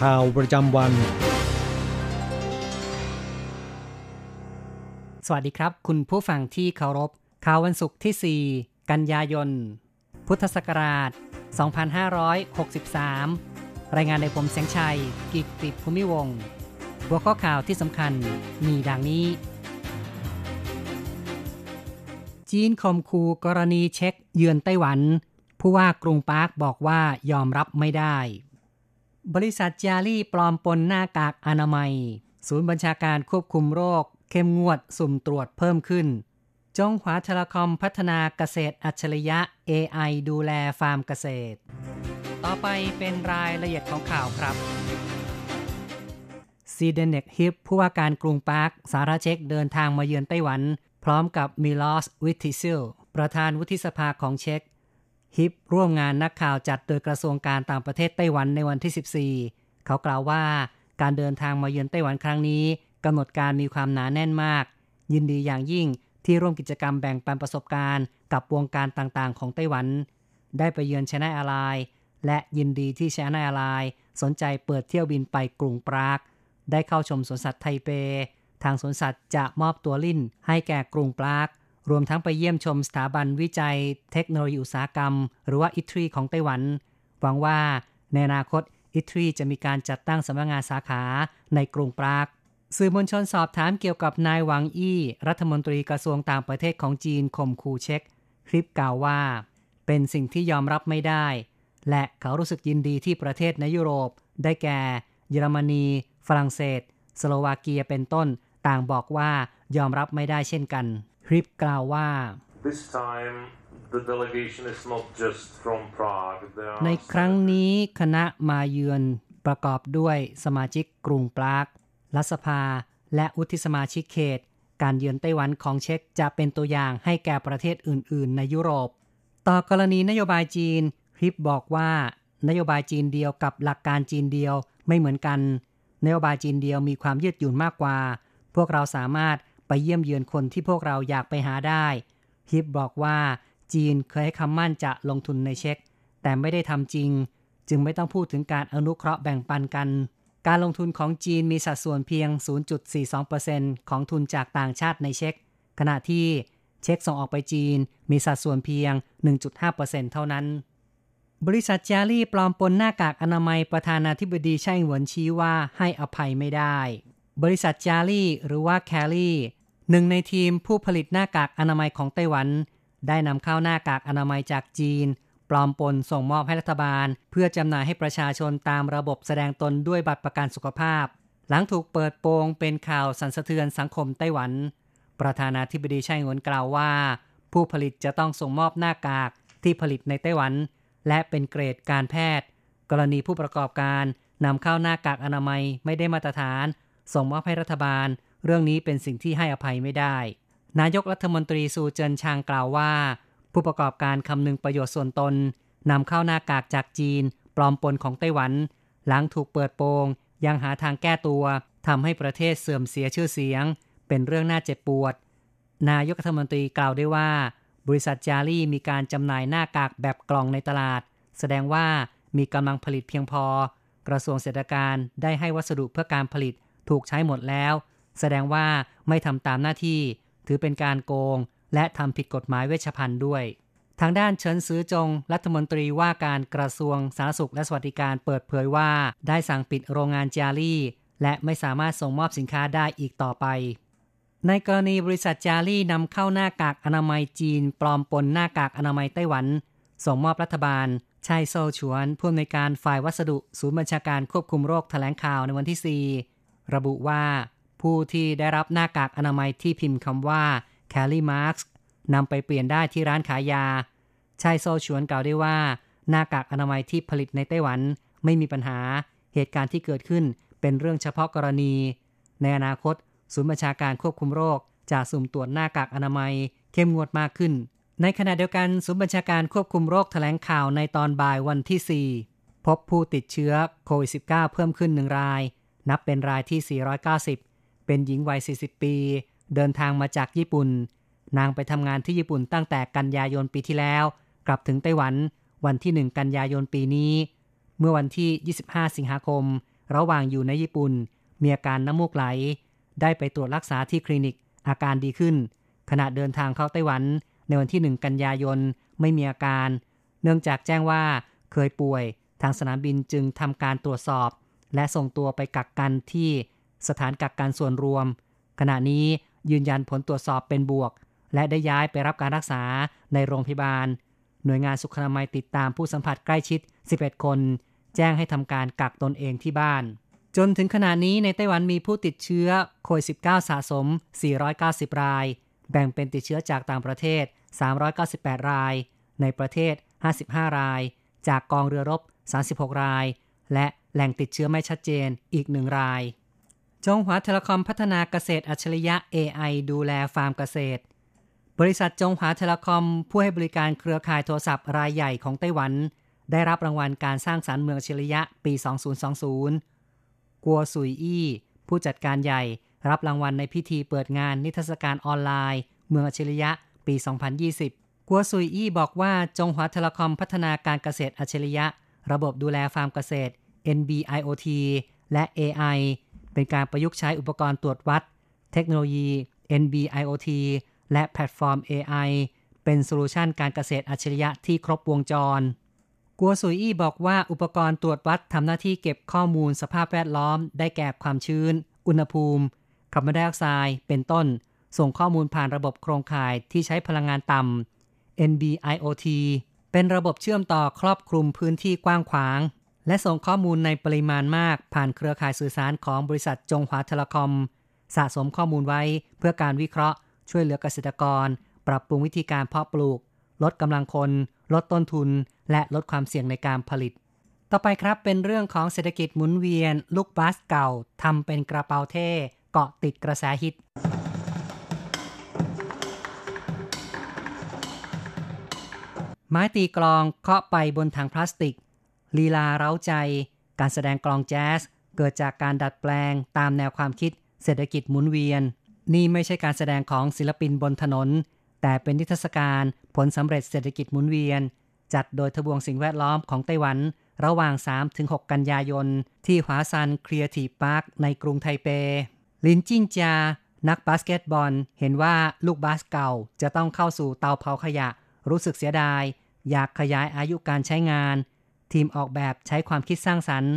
ข่าวประจำวัน สวัสดีครับ คุณผู้ฟังที่เคารพ ข่าววันศุกร์ที่ 4 กันยายน พุทธศักราช 2563 รายงานในผมแสงชัย กิกติภูมิวงหัวข้อข่าวที่สำคัญมีดังนี้ จีนข่มขู่กรณีเช็กเยือนไต้หวัน ผู้ว่ากรุงปรากบอกว่ายอมรับไม่ได้ บริษัทจารี่ปลอมปนหน้ากากอนามัย ศูนย์บัญชาการควบคุมโรค เข้มงวดสุ่มตรวจเพิ่มขึ้น จงหวาเทเลคอมพัฒนาเกษตรอัจฉริยะ AI ดูแลฟาร์มเกษตร ต่อไปเป็นรายละเอียดของข่าวครับซเดเนกฮริบผู้ว่าการกรุงปรากสาธารณรัฐเช็กเดินทางมาเยือนไต้หวัน พร้อมกับมิลอสวิทิซิลประธานวุฒิสภาของเช็ก ฮิปร่วมงานนักข่าวจัดโดยกระทรวงการต่างประเทศไต้หวันในวันที่ 14 เขากล่าวว่าการเดินทางมาเยือนไต้หวันครั้งนี้กำหนดการมีความหนาแน่นมาก ยินดีอย่างยิ่งที่ร่วมกิจกรรมแบ่งปันประสบการณ์ กับวงการต่างๆ ของไต้หวัน ได้ไปเยือนชนะอะไรและยินดีที่ชนะอะไรสนใจเปิดเที่ยวบินไปกรุงปราก ได้เข้าชมสวนสัตว์ไทเป ทางสวนสัตว์จะมอบตัวลิ่นให้แก่กรุงปราก รวมทั้งไปเยี่ยมชมสถาบันวิจัยเทคโนโลยีอุตสาหกรรม หรือว่าอิตรีของไต้หวัน หวังว่าในอนาคตอิตรีจะมีการจัดตั้งสำนักงานสาขาในกรุงปรากสื่อมวลชนสอบถามเกี่ยวกับนายหวังอี้รัฐมนตรีกระทรวงต่างประเทศของจีนข่มขู่เช็ค คลิปกล่าวว่า เป็นสิ่งที่ยอมรับไม่ได้ และเขารู้สึกยินดีที่ประเทศในยุโรป ได้แก่ เยอรมนี ฝรั่งเศส สโลวาเกียเป็นต้น ต่างบอกว่ายอมรับไม่ได้เช่นกัน คลิปกล่าวว่า This time, the delegation is not just from Prague. There are ในครั้งนี้คณะมาเยือนประกอบด้วยสมาชิกกรุงปรากรัฐสภา และอุทิสมาชิกเขต การเยือนไต้หวันของเช็กจะเป็นตัวอย่างให้แก่ประเทศอื่น ๆ ในยุโรป ต่อกรณีนโยบายจีนคลิปบอกว่านโยบายจีนเดียวกับหลักการจีนเดียวไม่เหมือนกัน นโยบายจีนเดียวมีความยืดหยุ่นมากกว่า พวกเราสามารถ ไปเยี่ยมเยือนคนที่พวกเราอยากไปหาได้ฮิปบอกว่าจีนเคยให้คำมั่นจะลงทุนในเช็กแต่ไม่ได้ทำจริง จึงไม่ต้องพูดถึงการอนุเคราะห์แบ่งปันกัน การลงทุนของจีนมีสัดส่วนเพียง 0.42%ของทุนจากต่างชาติในเช็กขณะที่เช็กส่งออกไปจีนมีสัดส่วนเพียง 1.5%เท่านั้น บริษัทจารี่ปลอมปนหน้ากากอนามัยประธานาธิบดีไช่หวนชี้ว่าให้อภัยไม่ได้ บริษัทจารี่หรือว่าแคลรี่ หนึ่งในทีมผู้ผลิตหน้ากากอนามัยของไต้หวัน ได้นำเข้าหน้ากากอนามัยจากจีน ปลอมปนส่งมอบให้รัฐบาล เพื่อจำหน่ายให้ประชาชนตามระบบแสดงตนด้วยบัตรประกันสุขภาพ หลังถูกเปิดโปงเป็นข่าวสั่นสะเทือนสังคมไต้หวัน ประธานาธิบดีไช่หวนกล่าวว่า ผู้ผลิตจะต้องส่งมอบหน้ากากที่ผลิตในไต้หวัน และเป็นเกรดการแพทย์ กรณีผู้ประกอบการนำเข้าหน้ากากอนามัยไม่ได้มาตรฐาน ส่งมอบให้รัฐบาล เรื่องนี้เป็นสิ่งที่ให้อภัยไม่ได้ นายกรัฐมนตรีซูเจินชางกล่าวว่า ผู้ประกอบการคำนึงประโยชน์ส่วนตนนำเข้าหน้ากากจากจีน ปลอมปนของไต้หวัน หลังถูกเปิดโปง ยังหาทางแก้ตัวทำให้ประเทศเสื่อมเสียชื่อเสียง เป็นเรื่องน่าเจ็บปวด นายกรัฐมนตรีกล่าวได้ว่า บริษัทจารี่มีการจำหน่ายหน้ากากแบบกล่องในตลาด แสดงว่ามีกำลังผลิตเพียงพอ กระทรวงเศรษฐการได้ให้วัสดุเพื่อการผลิตถูกใช้หมดแล้ว แสดงว่าไม่ทำตามหน้าที่ ถือเป็นการโกง และทำผิดกฎหมายเวชภัณฑ์ด้วย ทางด้านเฉินซือจง รัฐมนตรีว่าการกระทรวงสาธารณสุขและสวัสดิการเปิดเผยว่า ได้สั่งปิดโรงงานจารี่ และไม่สามารถส่งมอบสินค้าได้อีกต่อไป ในกรณีบริษัทจารี่นำเข้าหน้ากากอนามัยจีน ปลอมปนหน้ากากอนามัยไต้หวัน ส่งมอบรัฐบาลชัยโซชวนผู้อำนวยการฝ่ายวัสดุ ศูนย์บัญชาการควบคุมโรคแถลงข่าวในวันที่ 4 ระบุว่า ผู้ที่ได้รับหน้ากากอนามัยที่พิมพ์คำว่า c a r r y Marks นำไปเปลี่ยนได้ที่ร้านขายยาชัยโซชวนกล่าวได้ว่า หน้ากากอนามัยที่ผลิตในไต้หวันไม่มีปัญหา เหตุการณ์ที่เกิดขึ้นเป็นเรื่องเฉพาะกรณี ในอนาคต ศูนย์บัญชาการควบคุมโรค จะสุ่มตรวจหน้ากากอนามัย เข้มงวดมากขึ้น ในขณะเดียวกันศูนย์บัญชาการควบคุมโรคแถลงข่าวในตอนบ่ายวันที่ 4 พบผู้ติดเชื้อโควิด -19 เพิ่มขึ้นหนึ่งราย นับเป็นรายที่ 490 เป็นหญิงวัย 40 ปี เดินทางมาจากญี่ปุ่น นางไปทำงานที่ญี่ปุ่นตั้งแต่กันยายนปีที่แล้ว กลับถึงไต้หวันวันที่ 1 กันยายนปีนี้ เมื่อวันที่ 25 สิงหาคม ระหว่างอยู่ในญี่ปุ่น มีอาการน้ำมูกไหล ได้ไปตรวจรักษาที่คลินิก อาการดีขึ้น ขณะเดินทางเข้าไต้หวัน ในวันที่ 1 กันยายนไม่มีอาการ เนื่องจากแจ้งว่าเคยป่วย ทางสนามบินจึงทำการตรวจสอบ และส่งตัวไปกักกันที่ สถานกักกันส่วนรวม ขณะนี้ยืนยันผลตรวจสอบเป็นบวก และได้ย้ายไปรับการรักษาในโรงพยาบาล หน่วยงานสุขอนามัยติดตามผู้สัมผัสใกล้ชิด 11 คน แจ้งให้ทำการกักตนเองที่บ้าน จนถึงขณะนี้ในไต้หวันมีผู้ติดเชื้อโควิด -19 สะสม 490 ราย แบ่งเป็นติดเชื้อจากต่างประเทศ 398 ราย ในประเทศ 55 ราย จากกองเรือรบ 36 ราย และแหล่งติดเชื้อไม่ชัดเจนอีกหนึ่งราย จงหวาเทเลคอมพัฒนาเกษตรอัจฉริยะ AI ดูแลฟาร์มเกษตร บริษัทจงหวาเทเลคอม ผู้ให้บริการเครือข่ายโทรศัพท์รายใหญ่ของไต้หวัน ได้รับรางวัลการสร้างสรรค์เมืองอัจฉริยะปี 2020 กัวสุยอี้ผู้จัดการใหญ่รับรางวัลในพิธีเปิดงานนิทรรศการออนไลน์ เมืองอัจฉริยะปี 2020 กัวซุยอี้บอกว่าจงหวาเทเลคอมพัฒนาการเกษตรอัจฉริยะ ระบบดูแลฟาร์มเกษตร NB-IoT และ AI เป็นการประยุกต์ใช้อุปกรณ์ตรวจวัด เทคโนโลยี NB-IoT และแพลตฟอร์ม AI เป็นโซลูชันการเกษตรอัจฉริยะที่ครบวงจร กัวซุยอี้บอกว่าอุปกรณ์ตรวจวัดทำหน้าที่เก็บข้อมูลสภาพแวดล้อม ได้แก่ความชื้น อุณหภูมิคาร์บอนไดออกไซด์เป็นต้น ส่งข้อมูลผ่านระบบโครงข่ายที่ใช้พลังงานต่ำ NB-IoT เป็นระบบเชื่อมต่อครอบคลุมพื้นที่กว้างขวาง และส่งข้อมูลในปริมาณมากผ่านเครือข่ายสื่อสารของบริษัทจงหวาเทเลคอม สะสมข้อมูลไว้เพื่อการวิเคราะห์ ช่วยเหลือเกษตรกร ปรับปรุงวิธีการเพาะปลูก ลดกำลังคน ลดต้นทุน และลดความเสี่ยงในการผลิต ต่อไปครับเป็นเรื่องของเศรษฐกิจหมุนเวียน ลูกบาสเก่าทำเป็นกระเป๋าเท่เกาะติดกระแสฮิตไม้ตีกลองเคาะไปบนถังพลาสติก ลีลาเร้าใจ การแสดงกลองแจ๊สเกิดจากการดัดแปลงตามแนวความคิด เศรษฐกิจหมุนเวียน นี่ไม่ใช่การแสดงของศิลปินบนถนน แต่เป็นนิทรรศการผลสำเร็จเศรษฐกิจหมุนเวียน จัดโดยทบวงสิ่งแวดล้อมของไต้หวัน ระหว่าง 3-6 กันยายน ที่หวาซัน Creative Park ในกรุงไทเป ลินจิ้งจา นักบาสเกตบอล เห็นว่าลูกบาสเก่าจะต้องเข้าสู่เตาเผาขยะ รู้สึกเสียดาย อยากขยายอายุการใช้งาน ทีมออกแบบใช้ความคิดสร้างสรรค์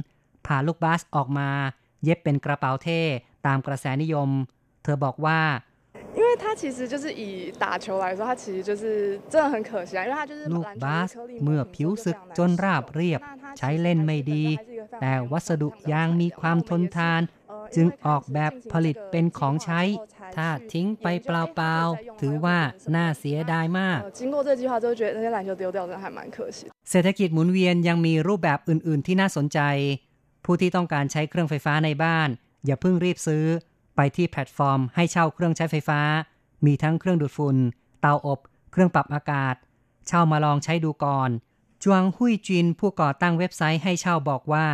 ผ่าลูกบาสออกมา เย็บเป็นกระเป๋าเท่ตามกระแสนิยม เธอบอกว่า因为它其实就是以打球来说，它其实就是真的很可惜啊，因为它就是ลูกบาสเมื่อผิวสึกจนราบเรียบ ใช้เล่นไม่ดี แต่วัสดุยางมีความทนทาน จึงออกแบบผลิตเป็นของใช้ ถ้าทิ้งไปเปล่าๆ ถือว่าน่าเสียดายมาก เศรษฐกิจหมุนเวียนยังมีรูปแบบอื่นๆ ที่น่าสนใจ ผู้ที่ต้องการใช้เครื่องไฟฟ้าในบ้าน อย่าเพิ่งรีบซื้อ ไปที่แพลตฟอร์มให้เช่าเครื่องใช้ไฟฟ้า มีทั้งเครื่องดูดฝุ่น เตาอบ เครื่องปรับอากาศ เช่ามาลองใช้ดูก่อน จวงหุยจินผู้ก่อตั้งเว็บไซต์ให้เช่าบอกว่า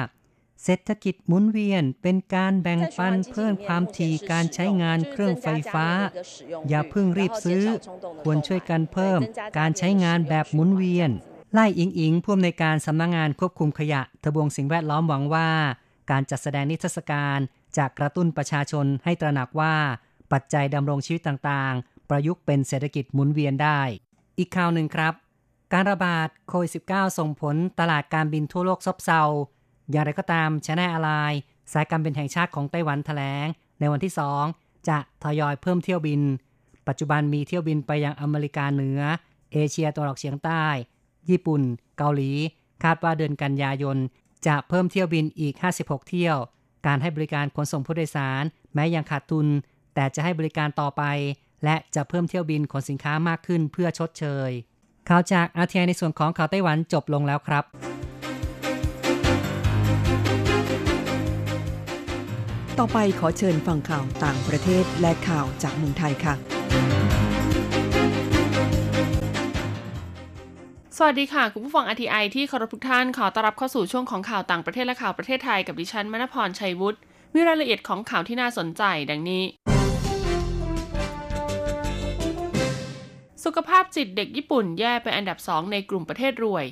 เศรษฐกิจหมุนเวียนเป็นการแบ่งปันเพิ่มความถี่การใช้งานเครื่องไฟฟ้า อย่าเพิ่งรีบซื้อ ควรช่วยกันเพิ่มการใช้งานแบบหมุนเวียน ไล่อิงอิงผู้อำนวยการสำนักงงานควบคุมขยะทบวงสิ่งแวดล้อมหวังว่า การจัดแสดงนิทรรศการจะกระตุ้นประชาชนให้ตระหนักว่า ปัจจัยดำรงชีวิตต่างๆ ประยุกต์เป็นเศรษฐกิจหมุนเวียนได้ อีกข่าวหนึ่งครับ การระบาดโควิด -19 ส่งผลตลาดการบินทั่วโลกซบเซา อย่างไรก็ตามช h น n อ a ไลน์สายการบินแห่งชาติของไต้หวันแถลง ในวันที่ 2 จะทยอยเพิ่มเที่ยวบิน ปัจจุบันมีเที่ยวบินไปยังอเมริกาเหนือ เอเชียตะวันออกเฉียงใต้ ญี่ปุ่น เกาหลี คาดว่าเดือนกันยายน จะเพิ่มเที่ยวบินอีก 56 เที่ยว การให้บริการขนส่งผู้โดยสาร แม้ยังขาดทุน แต่จะให้บริการต่อไป และจะเพิ่มเที่ยวบินขนสินค้ามากขึ้นเพื่อชดเชยข่าวจากอาเทียในส่วนของข่าวไต้หวันจบลงแล้วครับ ต่อไปขอเชิญฟังข่าวต่างประเทศและข่าวจากเมืองไทยค่ะ สวัสดีค่ะ คุณผู้ฟัง RTI ที่เคารพทุกท่านขอต้อนรับเข้าสู่ช่วงของข่าวต่างประเทศและข่าวประเทศไทยกับดิฉันมณพรชัยวุฒิมีรายละเอียดของข่าวที่น่าสนใจดังนี้ สุขภาพจิตเด็กญี่ปุ่นแย่เป็นอันดับสองในกลุ่มประเทศรวย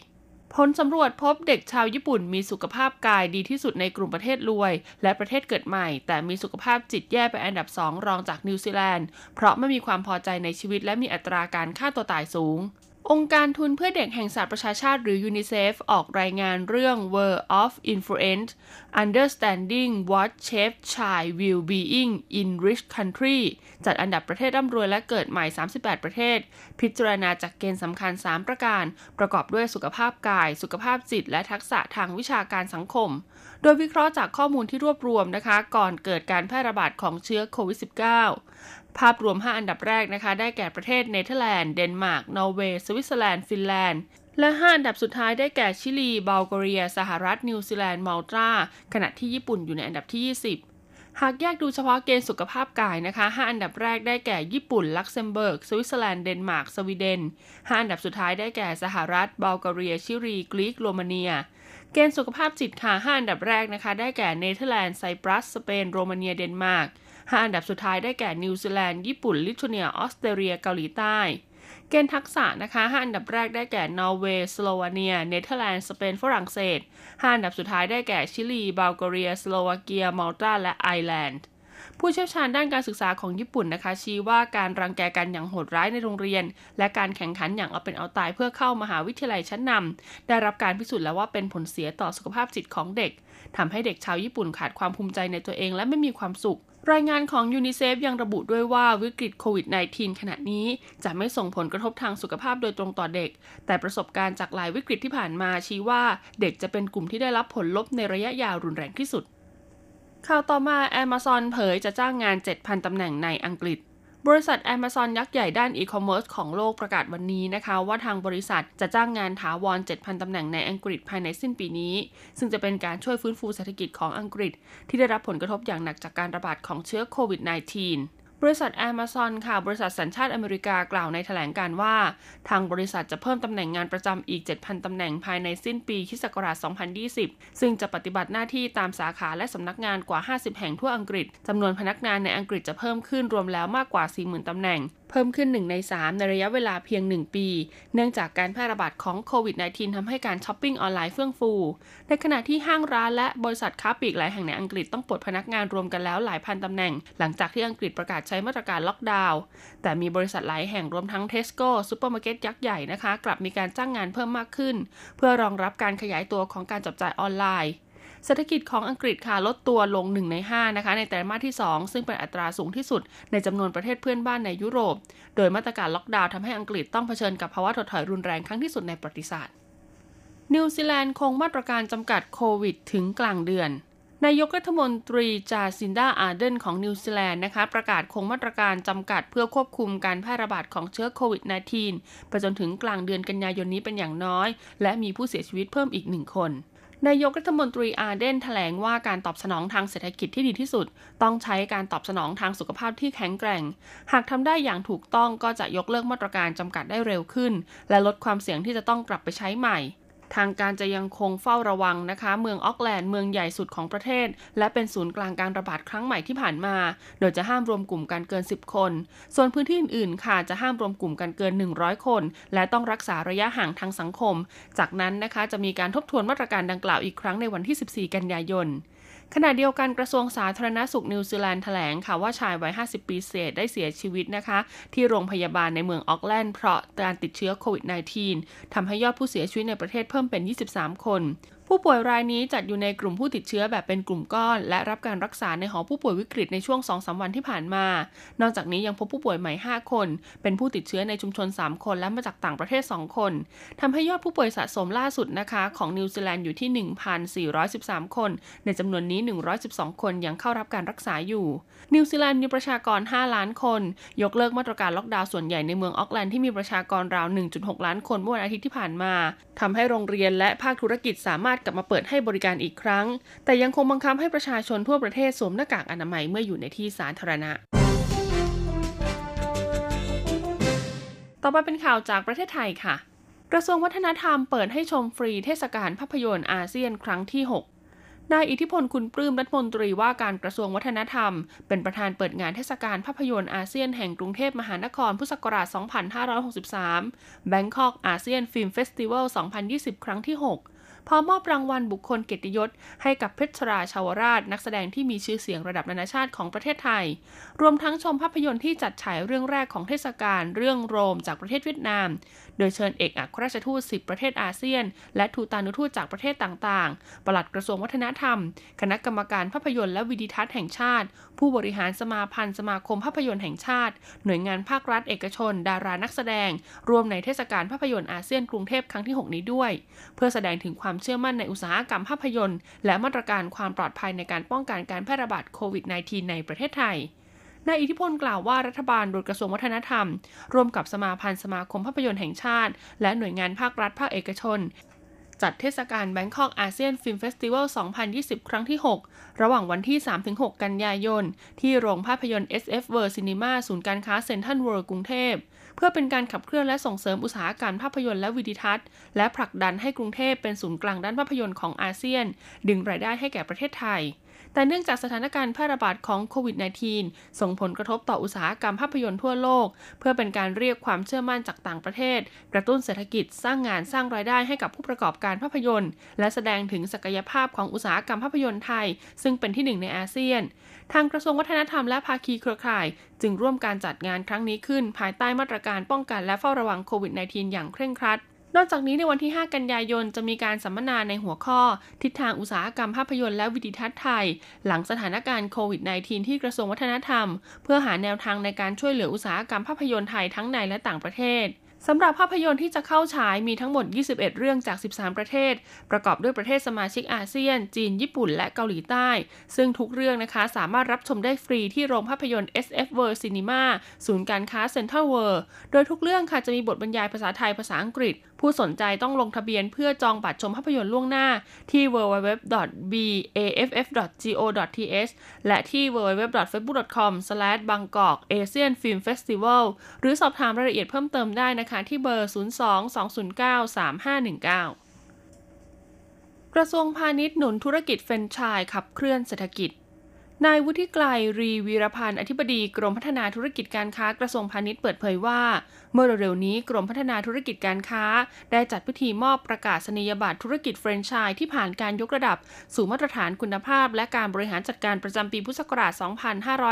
ผลสำรวจพบเด็กชาวญี่ปุ่นมีสุขภาพกายดีที่สุดในกลุ่มประเทศรวย และประเทศเกิดใหม่ แต่มีสุขภาพจิตแย่เป็นอันดับสองรองจากนิวซีแลนด์ เพราะไม่มีความพอใจในชีวิตและมีอัตราการฆ่าตัวตายสูง องค์การทุนเพื่อเด็กแห่งสหประชาชาติหรือยูนิเซฟออกรายงานเรื่อง World of Influence Understanding What Shape Child Well-being in Rich Country จัดอันดับประเทศร่ำรวยและเกิดใหม่ 38 ประเทศ พิจารณาจากเกณฑ์สำคัญ 3 ประการ ประกอบด้วยสุขภาพกาย สุขภาพจิต และทักษะทางวิชาการสังคม โดยวิเคราะห์จากข้อมูลที่รวบรวมนะคะ ก่อนเกิดการแพร่ระบาดของเชื้อโควิด -19 ภาพรวม 5 อันดับแรกนะคะ ได้แก่ประเทศเนเธอร์แลนด์ เดนมาร์ก นอร์เวย์ สวิตเซอร์แลนด์ ฟินแลนด์ และ 5 อันดับสุดท้ายได้แก่ชิลี บัลแกเรีย สหรัฐ นิวซีแลนด์ มัลตาขณะที่ญี่ปุ่นอยู่ในอันดับที่ 20หากแยกดูเฉพาะเกณฑ์สุขภาพกายนะคะ 5 อันดับแรกได้แก่ญี่ปุ่น ลักเซมเบิร์ก สวิตเซอร์แลนด์ เดนมาร์ก สวีเดน 5 อันดับสุดท้ายได้แก่สหรัฐ บัลแกเรีย ชิลี กรีก โรมาเนีย เกณฑ์สุขภาพจิตค่ะ 5 อันดับแรกนะคะ ได้แก่เนเธอร์แลนด์ ไซปรัส สเปน โรมาเนีย เดนมาร์ก 5 อันดับสุดท้ายได้แก่นิวซีแลนด์ ญี่ปุ่น ลิทัวเนีย ออสเตรเลีย เกาหลีใต้ เกณฑ์ทักษะนะคะ 5 อันดับแรกได้แก่นอร์เวย์ สโลวาเนีย เนเธอร์แลนด์ สเปน ฝรั่งเศส 5 อันดับสุดท้ายได้แก่ชิลี บัลแกเรีย สโลวาเกียมัลตา และไอร์แลนด์ผู้เชี่ยวชาญด้านการศึกษาของญี่ปุ่นนะคะ ชี้ว่าการรังแกกันอย่างโหดร้ายในโรงเรียน และการแข่งขันอย่างเอาเป็นเอาตายเพื่อเข้ามหาวิทยาลัยชั้นนำได้รับการพิสูจน์แล้วว่าเป็นผลเสียต่อสุขภาพจิตของเด็กทำให้เด็กชาวญี่ปุ่นขาดความภูมิใจในตัวเองและไม่มีความสุข รายงานของยูนิเซฟยังระบุด้วยว่าวิกฤตโควิด -19 ขณะนี้จะไม่ส่งผลกระทบทางสุขภาพโดยตรงต่อเด็ก แต่ประสบการณ์จากหลายวิกฤตที่ผ่านมาชี้ว่าเด็กจะเป็นกลุ่มที่ได้รับผลลบในระยะยาวรุนแรงที่สุดข่าวต่อมา Amazon เผยจะจ้างงาน 7,000 ตำแหน่งในอังกฤษ บริษัท Amazon ยักษ์ใหญ่ด้านอีคอมเมิร์ซของโลกประกาศวันนี้นะคะว่าทางบริษัทจะจ้างงานถาวร 7,000 ตำแหน่งในอังกฤษภายในสิ้นปีนี้ ซึ่งจะเป็นการช่วยฟื้นฟูเศรษฐกิจของอังกฤษ ที่ได้รับผลกระทบอย่างหนักจากการระบาดของเชื้อโควิด -19 บริษัท Amazon ค่ะ บริษัทสัญชาติอเมริกากล่าวในแถลงการว่า ทางบริษัทจะเพิ่มตำแหน่งงานประจำอีก 7,000 ตำแหน่งภายในสิ้นปีคศ2020 ซึ่งจะปฏิบัติหน้าที่ตามสาขาและสำนักงานกว่า 50 แห่งทั่วอังกฤษจำนวนพนักงานในอังกฤษจะเพิ่มขึ้นรวมแล้วมากกว่า 40,000 ตำแหน่ง พิ่มขึ้น 1 ใน 3 ในระยะเวลาเพียง 1 ปี เนื่องจากการแพร่ระบาดของโควิด -19 ทำให้การช้อปปิ้งออนไลน์เฟื่องฟู ในขณะที่ห้างร้านและบริษัทค้าปลีกหลายแห่งในอังกฤษต้องปลดพนักงานรวมกันแล้วหลายพันตำแหน่ง หลังจากที่อังกฤษประกาศใช้มาตรการล็อกดาวน์ แต่มีบริษัทหลายแห่งรวมทั้งเทสโก้ซูเปอร์มาร์เก็ตยักษ์ใหญ่นะคะ กลับมีการจ้างงานเพิ่มมากขึ้น เพื่อรองรับการขยายตัวของการจับจ่ายออนไลน์ เศรษฐกิจของอังกฤษค่ะหดตัวลง 1 ใน 5 นะคะ ในไตรมาสที่ 2 ซึ่งเป็นอัตราสูงที่สุดในจำนวนประเทศเพื่อนบ้านในยุโรป โดยมาตรการล็อกดาวน์ทำให้อังกฤษต้องเผชิญกับภาวะถดถอยรุนแรงครั้งที่สุดในประวัติศาสตร์ นิวซีแลนด์คงมาตรการจำกัดโควิด ถึงกลางเดือนนายกรัฐมนตรีจาซินดาอาร์เดนของนิวซีแลนด์นะคะประกาศคงมาตรการจำกัดเพื่อควบคุมการแพร่ระบาดของเชื้อโควิด -19 ไปจนถึงกลางเดือนกันยายนนี้เป็นอย่างน้อย และมีผู้เสียชีวิตเพิ่มอีกหนึ่งคน นายกรัฐมนตรีอาร์เดนแถลงว่าการตอบสนองทางเศรษฐกิจที่ดีที่สุด ต้องใช้การตอบสนองทางสุขภาพที่แข็งแกร่ง หากทำได้อย่างถูกต้องก็จะยกเลิกมาตรการจำกัดได้เร็วขึ้น และลดความเสี่ยงที่จะต้องกลับไปใช้ใหม่ ทางการจะยังคงเฝ้าระวังนะคะ เมืองออกแลนด์เมืองใหญ่สุดของประเทศ และเป็นศูนย์กลางการระบาดครั้งใหม่ที่ผ่านมา โดยจะห้ามรวมกลุ่มกันเกิน 10 คน ส่วนพื้นที่อื่นๆ ค่ะจะห้ามรวมกลุ่มกันเกิน 100 คน และต้องรักษาระยะห่างทางสังคม จากนั้นนะคะจะมีการทบทวนมาตรการดังกล่าวอีกครั้งในวันที่ 14 กันยายน ขณะเดียวกันกระทรวงสาธารณสุขนิวซีแลนด์แถลงค่ะว่าชายวัย 50 ปีเศษได้เสียชีวิตนะคะ ที่โรงพยาบาลในเมืองออกแลนด์เพราะการติดเชื้อโควิด -19 ทำให้ยอดผู้เสียชีวิตในประเทศเพิ่มเป็น 23 คน ผู้ป่วยรายนี้จัดอยู่ในกลุ่มผู้ติดเชื้อแบบเป็นกลุ่มก้อน และรับการรักษาในหอผู้ป่วยวิกฤตในช่วง 2-3 วันที่ผ่านมา นอกจากนี้ยังพบผู้ป่วยใหม่ 5 คน เป็นผู้ติดเชื้อในชุมชน 3 คนและมาจากต่างประเทศ 2 คนทำให้ยอดผู้ป่วยสะสมล่าสุดนะคะของนิวซีแลนด์อยู่ที่ 1,413 คน ในจำนวนนี้ 112 คนยังเข้ารับการรักษาอยู่ นิวซีแลนด์มีประชากร 5 ล้านคน ยกเลิกมาตรการล็อกดาวน์ส่วนใหญ่ในเมืองออกแลนด์ที่มีประชากรราว 1.6 ล้านคนเมื่อวันอาทิตย์ที่ผ่านมาทำให้โรงเรียนและภาคธุรกิจสามารถกลับมาเปิดให้บริการอีกครั้ง แต่ยังคงบังคับให้ประชาชนทั่วประเทศสวมหน้ากากอนามัยเมื่ออยู่ในที่สาธารณะต่อไปเป็นข่าวจากประเทศไทยค่ะ กระทรวงวัฒนธรรมเปิดให้ชมฟรีเทศกาลภาพยนตร์อาเซียนครั้งที่ 6 นายอิทธิพลคุณปลื้มรัฐมนตรีว่าการกระทรวงวัฒนธรรม เป็นประธานเปิดงานเทศกาลภาพยนตร์อาเซียนแห่งกรุงเทพมหานครพุทธศักราช 2563 Bangkok ASEAN Film Festival 2020 ครั้งที่ 6 พร้อมมอบรางวัลบุคคลเกียรติยศ ให้กับเพชรราชาวราช นักแสดงที่มีชื่อเสียงระดับนานาชาติของประเทศไทย รวมทั้งชมภาพยนตร์ที่จัดฉายเรื่องแรกของเทศกาลเรื่องโรมจากประเทศเวียดนาม โดยเชิญเอกอัครราชทูต 10 ประเทศอาเซียน และทูตานุทูตจากประเทศต่างๆ ปลัดกระทรวงวัฒนธรรม คณะกรรมการภาพยนตร์และวิดิทัศน์แห่งชาติ ผู้บริหารสมาพันธ์สมาคมภาพยนตร์แห่งชาติ หน่วยงานภาครัฐเอกชน ดารานักแสดง รวมในเทศกาลภาพยนตร์อาเซียนกรุงเทพครั้งที่ 6 นี้ด้วย เพื่อแสดงถึงความเชื่อมั่นในอุตสาหกรรมภาพยนตร์ และมาตรการความปลอดภัยในการป้องกันการแพร่ระบาดโควิด -19 ในประเทศไทยนายอิทธิพลกล่าวว่ารัฐบาลโดยกระทรวงวัฒนธรรม ร่วมกับสมาพันธ์สมาคมภาพยนตร์แห่งชาติ และหน่วยงานภาครัฐภาคเอกชน จัดเทศกาล Bangkok ASEAN Film Festival 2020 ครั้งที่ 6 ระหว่างวันที่ 3-6 กันยายน ที่โรงภาพยนตร์ SF World Cinema ศูนย์การค้าเซ็นทรัลเวิลด์กรุงเทพ เพื่อเป็นการขับเคลื่อนและส่งเสริมอุตสาหการมภาพยนตร์และวิดิทัศน์ และผลักดันให้กรุงเทพเป็นศูนย์กลางด้านภาพยนตร์ของอาเซียน ดึงรายได้ให้แก่ประเทศไทย แต่เนื่องจากสถานการณ์แพร่ระบาดของโควิด -19 ส่งผลกระทบต่ออุตสาหกรรมภาพยนตร์ทั่วโลก เพื่อเป็นการเรียกความเชื่อมั่นจากต่างประเทศ กระตุ้นเศรษฐกิจสร้างงานสร้างรายได้ให้กับผู้ประกอบการภาพยนตร์ และแสดงถึงศักยภาพของอุตสาหกรรมภาพยนตร์ไทย ซึ่งเป็นที่หนึ่งในอาเซียน ทางกระทรวงวัฒนธรรมและภาคีเครือข่าย จึงร่วมการจัดงานครั้งนี้ขึ้น ภายใต้มาตรการป้องกันและเฝ้าระวังโควิด -19 อย่างเคร่งครัด นอกจากนี้ในวันที่ 5 กันยายนจะมีการสัมมนาในหัวข้อ ทิศทางอุตสาหกรรมภาพยนตร์และวิดิทัศน์ไทย หลังสถานการณ์โควิด -19 ที่กระทรวงวัฒนธรรม เพื่อหาแนวทางในการช่วยเหลืออุตสาหกรรมภาพยนตร์ไทยทั้งในและต่างประเทศสำหรับภาพยนตร์ที่จะเข้าฉายมีทั้งหมด 21 เรื่องจาก 13 ประเทศ ประกอบด้วยประเทศสมาชิกอาเซียน จีน ญี่ปุ่น และเกาหลีใต้ ซึ่งทุกเรื่องนะคะสามารถรับชมได้ฟรีที่โรงภาพยนตร์ SF World Cinema ศูนย์การค้าเซ็นทรัลเวิลด์โดยทุกเรื่องค่ะจะมีบทบรรยายภาษาไทย ภาษาอังกฤษผู้สนใจต้องลงทะเบียนเพื่อจองบัตรชมภาพยนตร์ล่วงหน้าที่ www.baff.go.th และที่ www.facebook.com/bangkok asian film festival หรือสอบถามรายละเอียดเพิ่มเติมได้นะคะ ที่เบอร์ 02-209-3519กระทรวงพาณิชย์หนุนธุรกิจเฟรนช์ชายขับเคลื่อนเศรษฐกิจ นายวุฒิไกรรีวีรพันธ์อธิบดีกรมพัฒนาธุรกิจการค้ากระทรวงพาณิชย์เปิดเผยว่า เมื่อเร็วๆนี้กรมพัฒนาธุรกิจการค้า ได้จัดพิธีมอบประกาศนียบัตรธุรกิจแฟรนไชส์ที่ผ่านการยกระดับ สู่มาตรฐานคุณภาพ และการบริหารจัดการประจำปีพุทธศักราช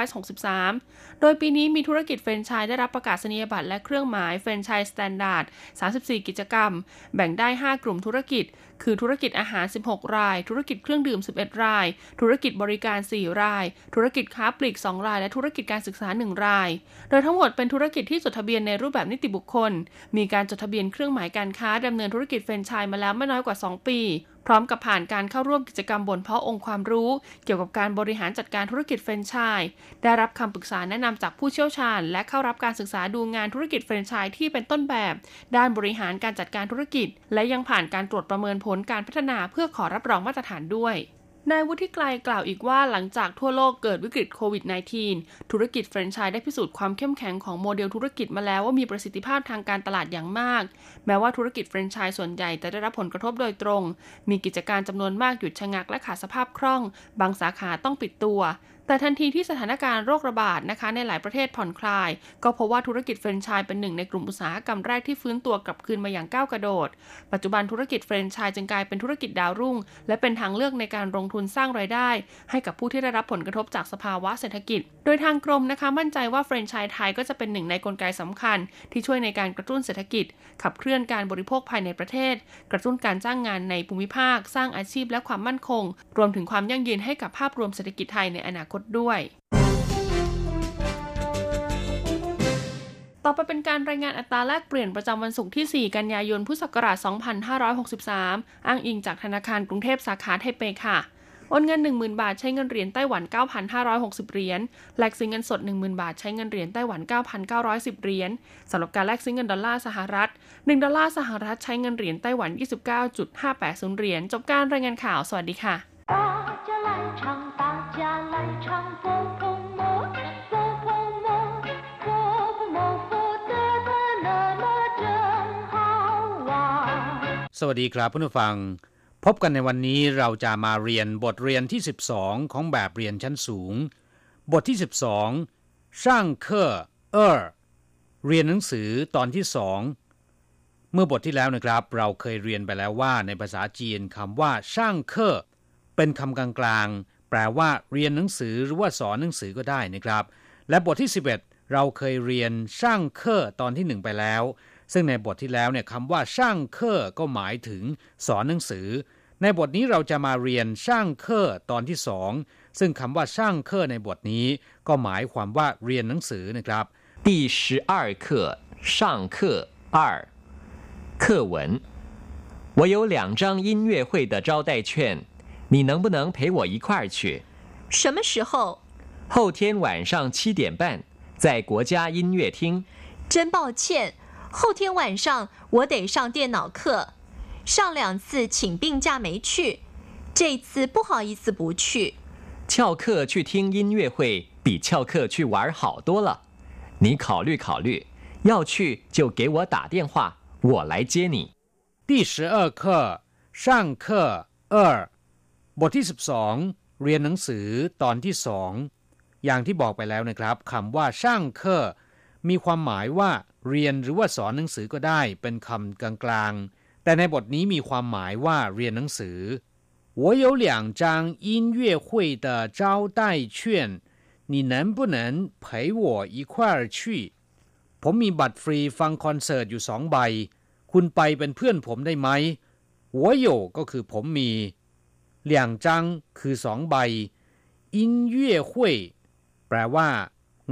2563 โดยปีนี้มีธุรกิจแฟรนไชส์ได้รับประกาศนียบัตรและเครื่องหมาย Franchise Standard 34 กิจการ แบ่งได้ 5 กลุ่มธุรกิจ คือธุรกิจอาหาร 16 ราย ธุรกิจเครื่องดื่ม 11 ราย ธุรกิจบริการ 4 ราย ธุรกิจค้าปลีก 2 ราย และธุรกิจการศึกษา 1 ราย โดยทั้งหมดเป็นธุรกิจที่จดทะเบียนในรูปแบบนิติบุคคล มีการจดทะเบียนเครื่องหมายการค้าดำเนินธุรกิจแฟรนไชส์มาแล้วไม่น้อยกว่า 2 ปี พร้อมกับผ่านการเข้าร่วมกิจกรรมบ่มเพาะองค์ความรู้ เกี่ยวกับการบริหารจัดการธุรกิจแฟรนไชส์ได้รับคำปรึกษาแนะนำจากผู้เชี่ยวชาญ และเข้ารับการศึกษาดูงานธุรกิจแฟรนไชส์ที่เป็นต้นแบบ ด้านบริหารการจัดการธุรกิจ และยังผ่านการตรวจประเมินผลการพัฒนาเพื่อขอรับรองมาตรฐานด้วย นายวุฒิไกลกล่าวอีกว่าหลังจากทั่วโลกเกิดวิกฤตโควิด -19 ธุรกิจแฟรนไชส์ได้พิสูจน์ความเข้มแข็งของโมเดลธุรกิจมาแล้วว่ามีประสิทธิภาพทางการตลาดอย่างมาก แม้ว่าธุรกิจแฟรนไชส์ส่วนใหญ่จะได้รับผลกระทบโดยตรง มีกิจการจำนวนมากหยุดชะงักและขาดสภาพคล่อง บางสาขาต้องปิดตัว แต่ทันทีที่สถานการณ์โรคระบาดนะคะในหลายประเทศผ่อนคลาย ก็พบว่าธุรกิจแฟรนไชส์เป็นหนึ่งในกลุ่มอุตสาหกรรมแรกที่ฟื้นตัวกลับคืนมาอย่างก้าวกระโดด ปัจจุบันธุรกิจแฟรนไชส์จึงกลายเป็นธุรกิจดาวรุ่ง และเป็นทางเลือกในการลงทุนสร้างรายได้ ให้กับผู้ที่ได้รับผลกระทบจากสภาวะเศรษฐกิจ โดยทางกรมนะคะมั่นใจว่าแฟรนไชส์ไทยก็จะเป็นหนึ่งในกลไกสำคัญ ที่ช่วยในการกระตุ้นเศรษฐกิจ ขับเคลื่อนการบริโภคภายในประเทศ กระตุ้นการจ้างงานในภูมิภาค สร้างอาชีพและความมั่นคง รวมถึงความยั่งยืนให้กับภาพรวมเศรษฐกิจไทยในอนาคตด้วยต่อไปเป็นการรายงานอัตราแลกเปลี่ยนประจำวันศุกร์ที่ 4 กันยายน พุทธศักราช 2563 อ้างอิงจากธนาคารกรุงเทพสาขาไทเปค่ะ โอนเงิน 10,000 บาทใช้เงินเหรียญไต้หวัน 9,560 เหรียญ แลกซื้อเงินสด 10,000 บาทใช้เงินเหรียญไต้หวัน 9,910 เหรียญ สำหรับการแลกซื้อเงินดอลลาร์สหรัฐ 1 ดอลลาร์สหรัฐใช้เงินเหรียญไต้หวัน 29.580 เหรียญ จบการรายงานข่าว สวัสดีค่ะ 大家来唱，大家来唱，佛婆摩，佛婆摩，佛婆摩，佛得的那么真好玩。 สวัสดีครับผู้ฟัง พบกันในวันนี้เราจะมาเรียนบทเรียนที่ 12 ของแบบเรียนชั้นสูง บทที่ 12ช่างเคอเออเรียนหนังสือตอนที่สองเมื่อบทที่แล้วนะครับ เราเคยเรียนไปแล้วว่าในภาษาจีนคำว่าช่างเคอ เป็นคำกลางๆ แปลว่าเรียนหนังสือหรือว่าสอนหนังสือก็ได้นะครับ และบทที่ 11 เราเคยเรียนช่างเคอตอนที่หนึ่งไปแล้ว ซึ่งในบทที่แล้วเนี่ยคำว่าช่างเคอก็หมายถึงสอนหนังสือ ในบทนี้เราจะมาเรียนช่างเคอตอนที่สองซึ่งคำว่าช่างเคอในบทนี้ ก็หมายความว่าเรียนหนังสือนะครับ 第十二课上课二课文。我有两张音乐会的招待券， 你能不能陪我一块儿去？什么时候？后天晚上七点半，在国家音乐厅。真抱歉，后天晚上我得上电脑课，上两次请病假没去，这次不好意思不去。翘课去听音乐会比翘课去玩好多了，你考虑考虑，要去就给我打电话，我来接你。第十二课上课二 บทที่สิบสองเรียนหนังสือตอนที่สองอย่างที่บอกไปแล้วนะครับคำว่าช่างเคอมีความหมายว่า เรียนหรือว่าสอนหนังสือก็ได้เป็นคำกลางๆ แต่ในบทนี้มีความหมายว่าเรียนหนังสือ我有两张音乐会的招待券你能不能陪我一块儿去ผมมีบัตรฟรีฟังคอนเสิร์ตอยู่สองใบ คุณไปเป็นเพื่อนผมได้ไหม我有ก็คือผมมี 两张คือสองใบ音乐会แปลว่า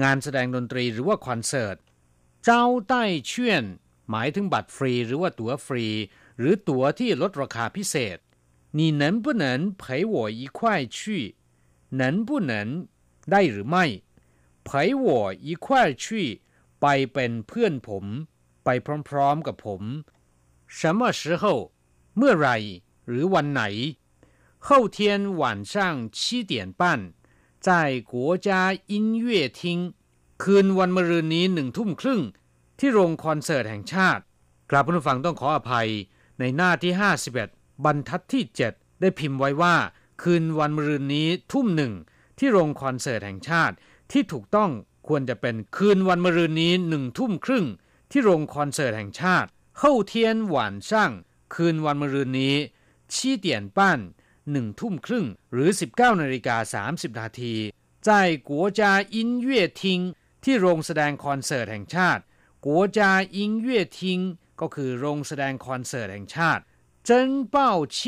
งานแสดงดนตรีหรือว่าคอนเสิร์ตเจ้าใต้เชื่อนหมายถึงบัตรฟรีหรือว่าตั๋วฟรี หรือตั๋วที่ลดราคาพิเศษ你能不能陪我一块去能不能ได้หรือไม่陪我一块去ไปเป็นเพื่อนผม ไปพร้อมๆกับผม什么时候เมื่อไหรหรือวันไหน 后天晚上七点半在国家音乐厅คืนวันมะรืนนี้หนึ่งทุ่มครึ่ง ที่โรงคอนเสิร์ตแห่งชาติ กราบผู้ฟังต้องขออภัย ในหน้าที่ 51 บรรทัดที่ 7 ได้พิมพ์ไว้ว่า คืนวันมะรืนนี้ทุ่มหนึ่ง ที่โรงคอนเสิร์ตแห่งชาติ ที่ถูกต้องควรจะเป็นคืนวันมะรืนนี้หนึ่งทุ่มครึ่ง ที่โรงคอนเสิร์ตแห่งชาติ后天晚上คืนวันมะรืนนี้七点半หนึ่ งทุ่มครึ่ง หรือ 19นาฬิกา30นาที在国家音乐厅ที่โรงแสดงคอนเสิร์ตแห่งชาติ国家音乐厅ก็คือโรงแสดงคอนเสิร์ตแห่งชาติ真抱歉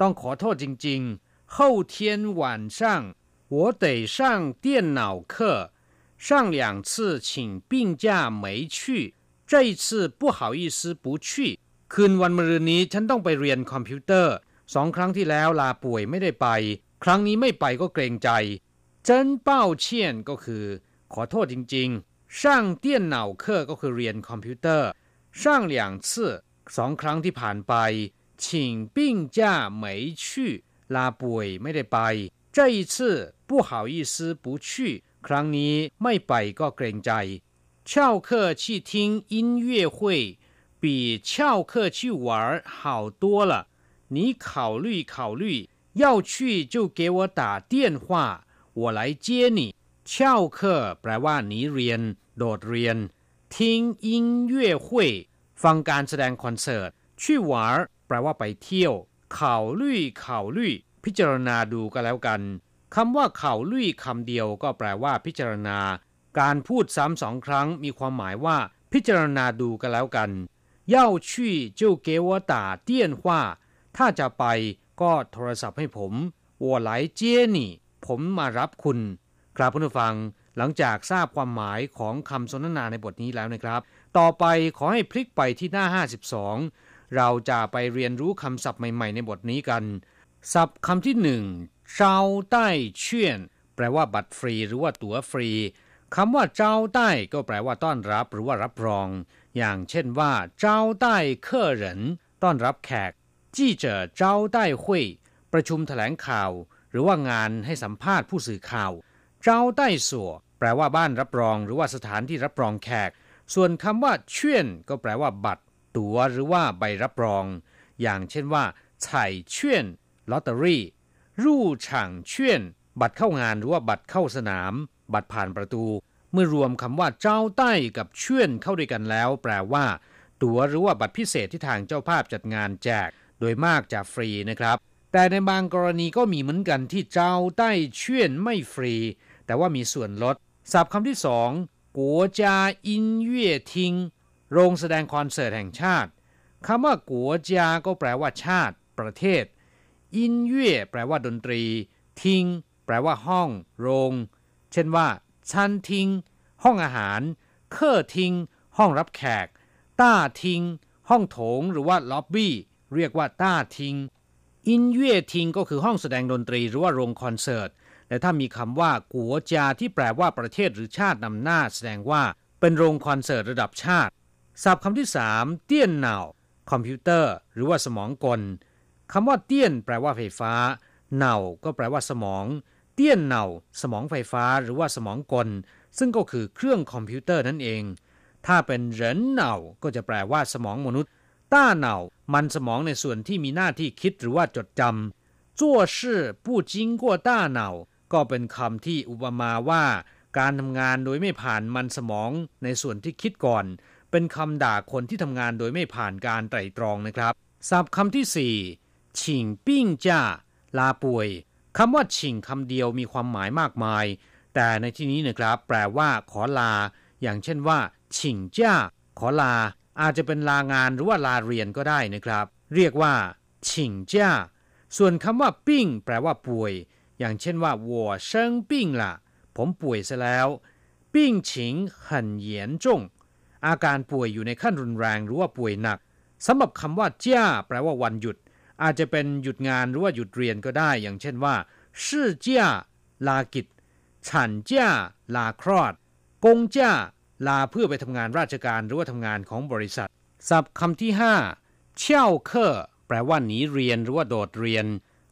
ต้องขอโทษจริงๆ后天晚上我得上电脑课上两次请病假没去这一次不好意思不去คืนวันมะรืนนี้ฉันต้องไปเรียนคอมพิวเตอร์ สองครั้งที่แล้วลาป่วยไม่ได้ไป ครั้งนี้ไม่ไปก็เกรงใจ真抱歉ก็คือ ขอโทษจริงๆ上电脑课ก็คือเรียนคอมพิวเตอร์上两次สองครั้งที่ผ่านไป请病假没去ลาป่วยไม่ได้ไป这一次不好意思不去ครั้งนี้ไม่ไปก็เกรงใจ翘课去听音乐会比翘课去玩好多了 你考虑考虑要去就给我打电话 我来接你翘课แปลว่าหนีเรียน โดดเรียน听音乐会ฟังการแสดงคอนเสิร์ต去玩แปลว่าไปเที่ยว考虑考虑พิจารณาดูก็แล้วกันคำว่าข่าวลุยคำเดียวก็แปลว่าพิจารณา การพูดซ้ำสองครั้งมีความหมายว่า พิจารณาดูกันแล้วกัน要去就给我打电话 ถ้าจะไปก็โทรศัพท์ให้ผมวัวไหลเจี้ยนี่ ผมมารับคุณกราบผู้ฟังหลังจากทราบความหมายของคำสนทนาในบทนี้แล้วนะครับ ต่อไปขอให้พลิกไปที่หน้า 52 เราจะไปเรียนรู้คำศัพท์ใหม่ๆ ในบทนี้กัน ศัพท์คำที่หนึ่งเจ้าได้เชี่ยน แปลว่าบัตรฟรีหรือว่าตั๋วฟรีคำว่าเจ้าได้ก็แปลว่าต้อนรับหรือว่ารับรอง อย่างเช่นว่าเจ้าได้เคกเหรินต้อนรับแขก จี้เจ๋อเจ้าใต้หุยประชุมแถลงข่าว หรือว่างานให้สัมภาษณ์ผู้สื่อข่าว เจ้าใต้สัวแปลว่าบ้านรับรอง หรือว่าสถานที่รับรองแขก ส่วนคำว่าเชี่ยนก็แปลว่า บัตร ตั๋วหรือว่าใบรับรอง อย่างเช่นว่าไฉ่เชี่ยนลอตเตอรี่ รู่ฉ่างเชี่ยนบัตรเข้างานหรือว่าบัตรเข้าสนาม บัตรผ่านประตู เมื่อรวมคำว่าเจ้าใต้กับเชี่ยนเข้าด้วยกันแล้ว แปลว่า ตั๋วหรือว่าบัตรพิเศษที่ทางเจ้าภาพจัดงานแจก โดยมากจะฟรีนะครับ แต่ในบางกรณีก็มีเหมือนกันที่เจ้าใต้เชี่ยนไม่ฟรี แต่ว่ามีส่วนลดศัพท์คำที่สองกัวจาอินเย่ทิงโรงแสดงคอนเสิร์ตแห่งชาติคำว่ากัวจาก็แปลว่าชาติ ประเทศ อินเย่แปลว่าดนตรี ทิง แปลว่าห้อง โรง เช่นว่า餐厅 ห้องอาหาร 客厅 ห้องรับแขก 大厅 ห้องโถง หรือว่าล็อบบี้ เรียกว่า大厅 音乐厅ก็คือห้องแสดงดนตรีหรือว่าโรงคอนเสิร์ต และถ้ามีคำว่า国家ที่แปลว่าประเทศหรือชาตินำหน้าแสดงว่าเป็นโรงคอนเสิร์ตระดับชาติศัพท์คำที่สาม电脑คอมพิวเตอร์ หรือว่าสมองกลคำว่า电แปลว่าไฟฟ้า脑ก็แปลว่าสมอง 电脑สมองไฟฟ้าหรือว่าสมองกล ซึ่งก็คือเครื่องคอมพิวเตอร์นั่นเอง ถ้าเป็น人脑ก็จะแปลว่าสมองมนุษย์ 大脑มันสมองในส่วนที่มีหน้าที่คิดหรือว่าจดจำจั่วชื่ผู้จิงกว่า大脑ก็เป็นคำที่อุปมาว่า การทำงานโดยไม่ผ่านมันสมองในส่วนที่คิดก่อน เป็นคำด่าคนที่ทำงานโดยไม่ผ่านการไตร่ตรองนะครับศัพท์คำที่สี่ฉิงปิ้งจ้าลาป่วยคำว่าฉิงคำเดียวมีความหมายมากมาย แต่ในที่นี้นะครับ แปลว่า ขอลา อย่างเช่นว่าฉิงจ้าขอลา อาจจะเป็นลางานหรือว่าลาเรียนก็ได้นะครับ เรียกว่าฉิงจ้าส่วนคำว่าปิ้งแปลว่าป่วย อย่างเช่นว่า我生病了ผมป่วยซะแล้วปิ้งฉิง很严重อาการป่วยอยู่ในขั้นรุนแรงหรือว่าป่วยหนักสำหรับคำว่าจ้าแปลว่าวันหยุดอาจจะเป็นหยุดงานหรือว่าหยุดเรียนก็ได้ อย่างเช่นว่าชื่อจ้าลากิจฉันจ้าลาคลอดกงจ้า ลาเพื่อไปทำงานราชการหรือว่าทำงานของบริษัท ศัพท์คำที่ห้าเช่าเคอแปลว่าหนีเรียนหรือว่าโดดเรียน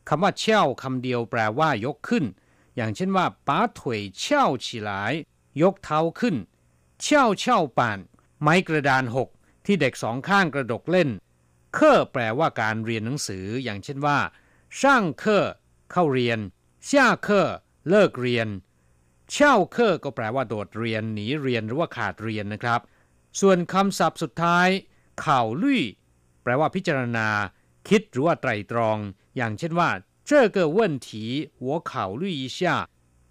คำว่าเช่าคำเดียวแปลว่ายกขึ้น อย่างเช่นว่าปาถวยเช่าฉีหลาย ยกเท้าขึ้นเช่าเช่าป่าน ไม้กระดานหกที่เด็กสองข้างกระดกเล่น เคอแปลว่าการเรียนหนังสือ อย่างเช่นว่าช่างเคอเข้าเรียนช่าเคอเลิกเรียน เช่าเคอร์ก็แปลว่าโดดเรียนหนีเรียนหรือว่าขาดเรียนนะครับ ส่วนคำศัพท์สุดท้ายข่าวลุยแปลว่าพิจารณา คิดหรือว่าไตรตรอง อย่างเช่นว่าเจ้าเกิดว่นถีหัวข่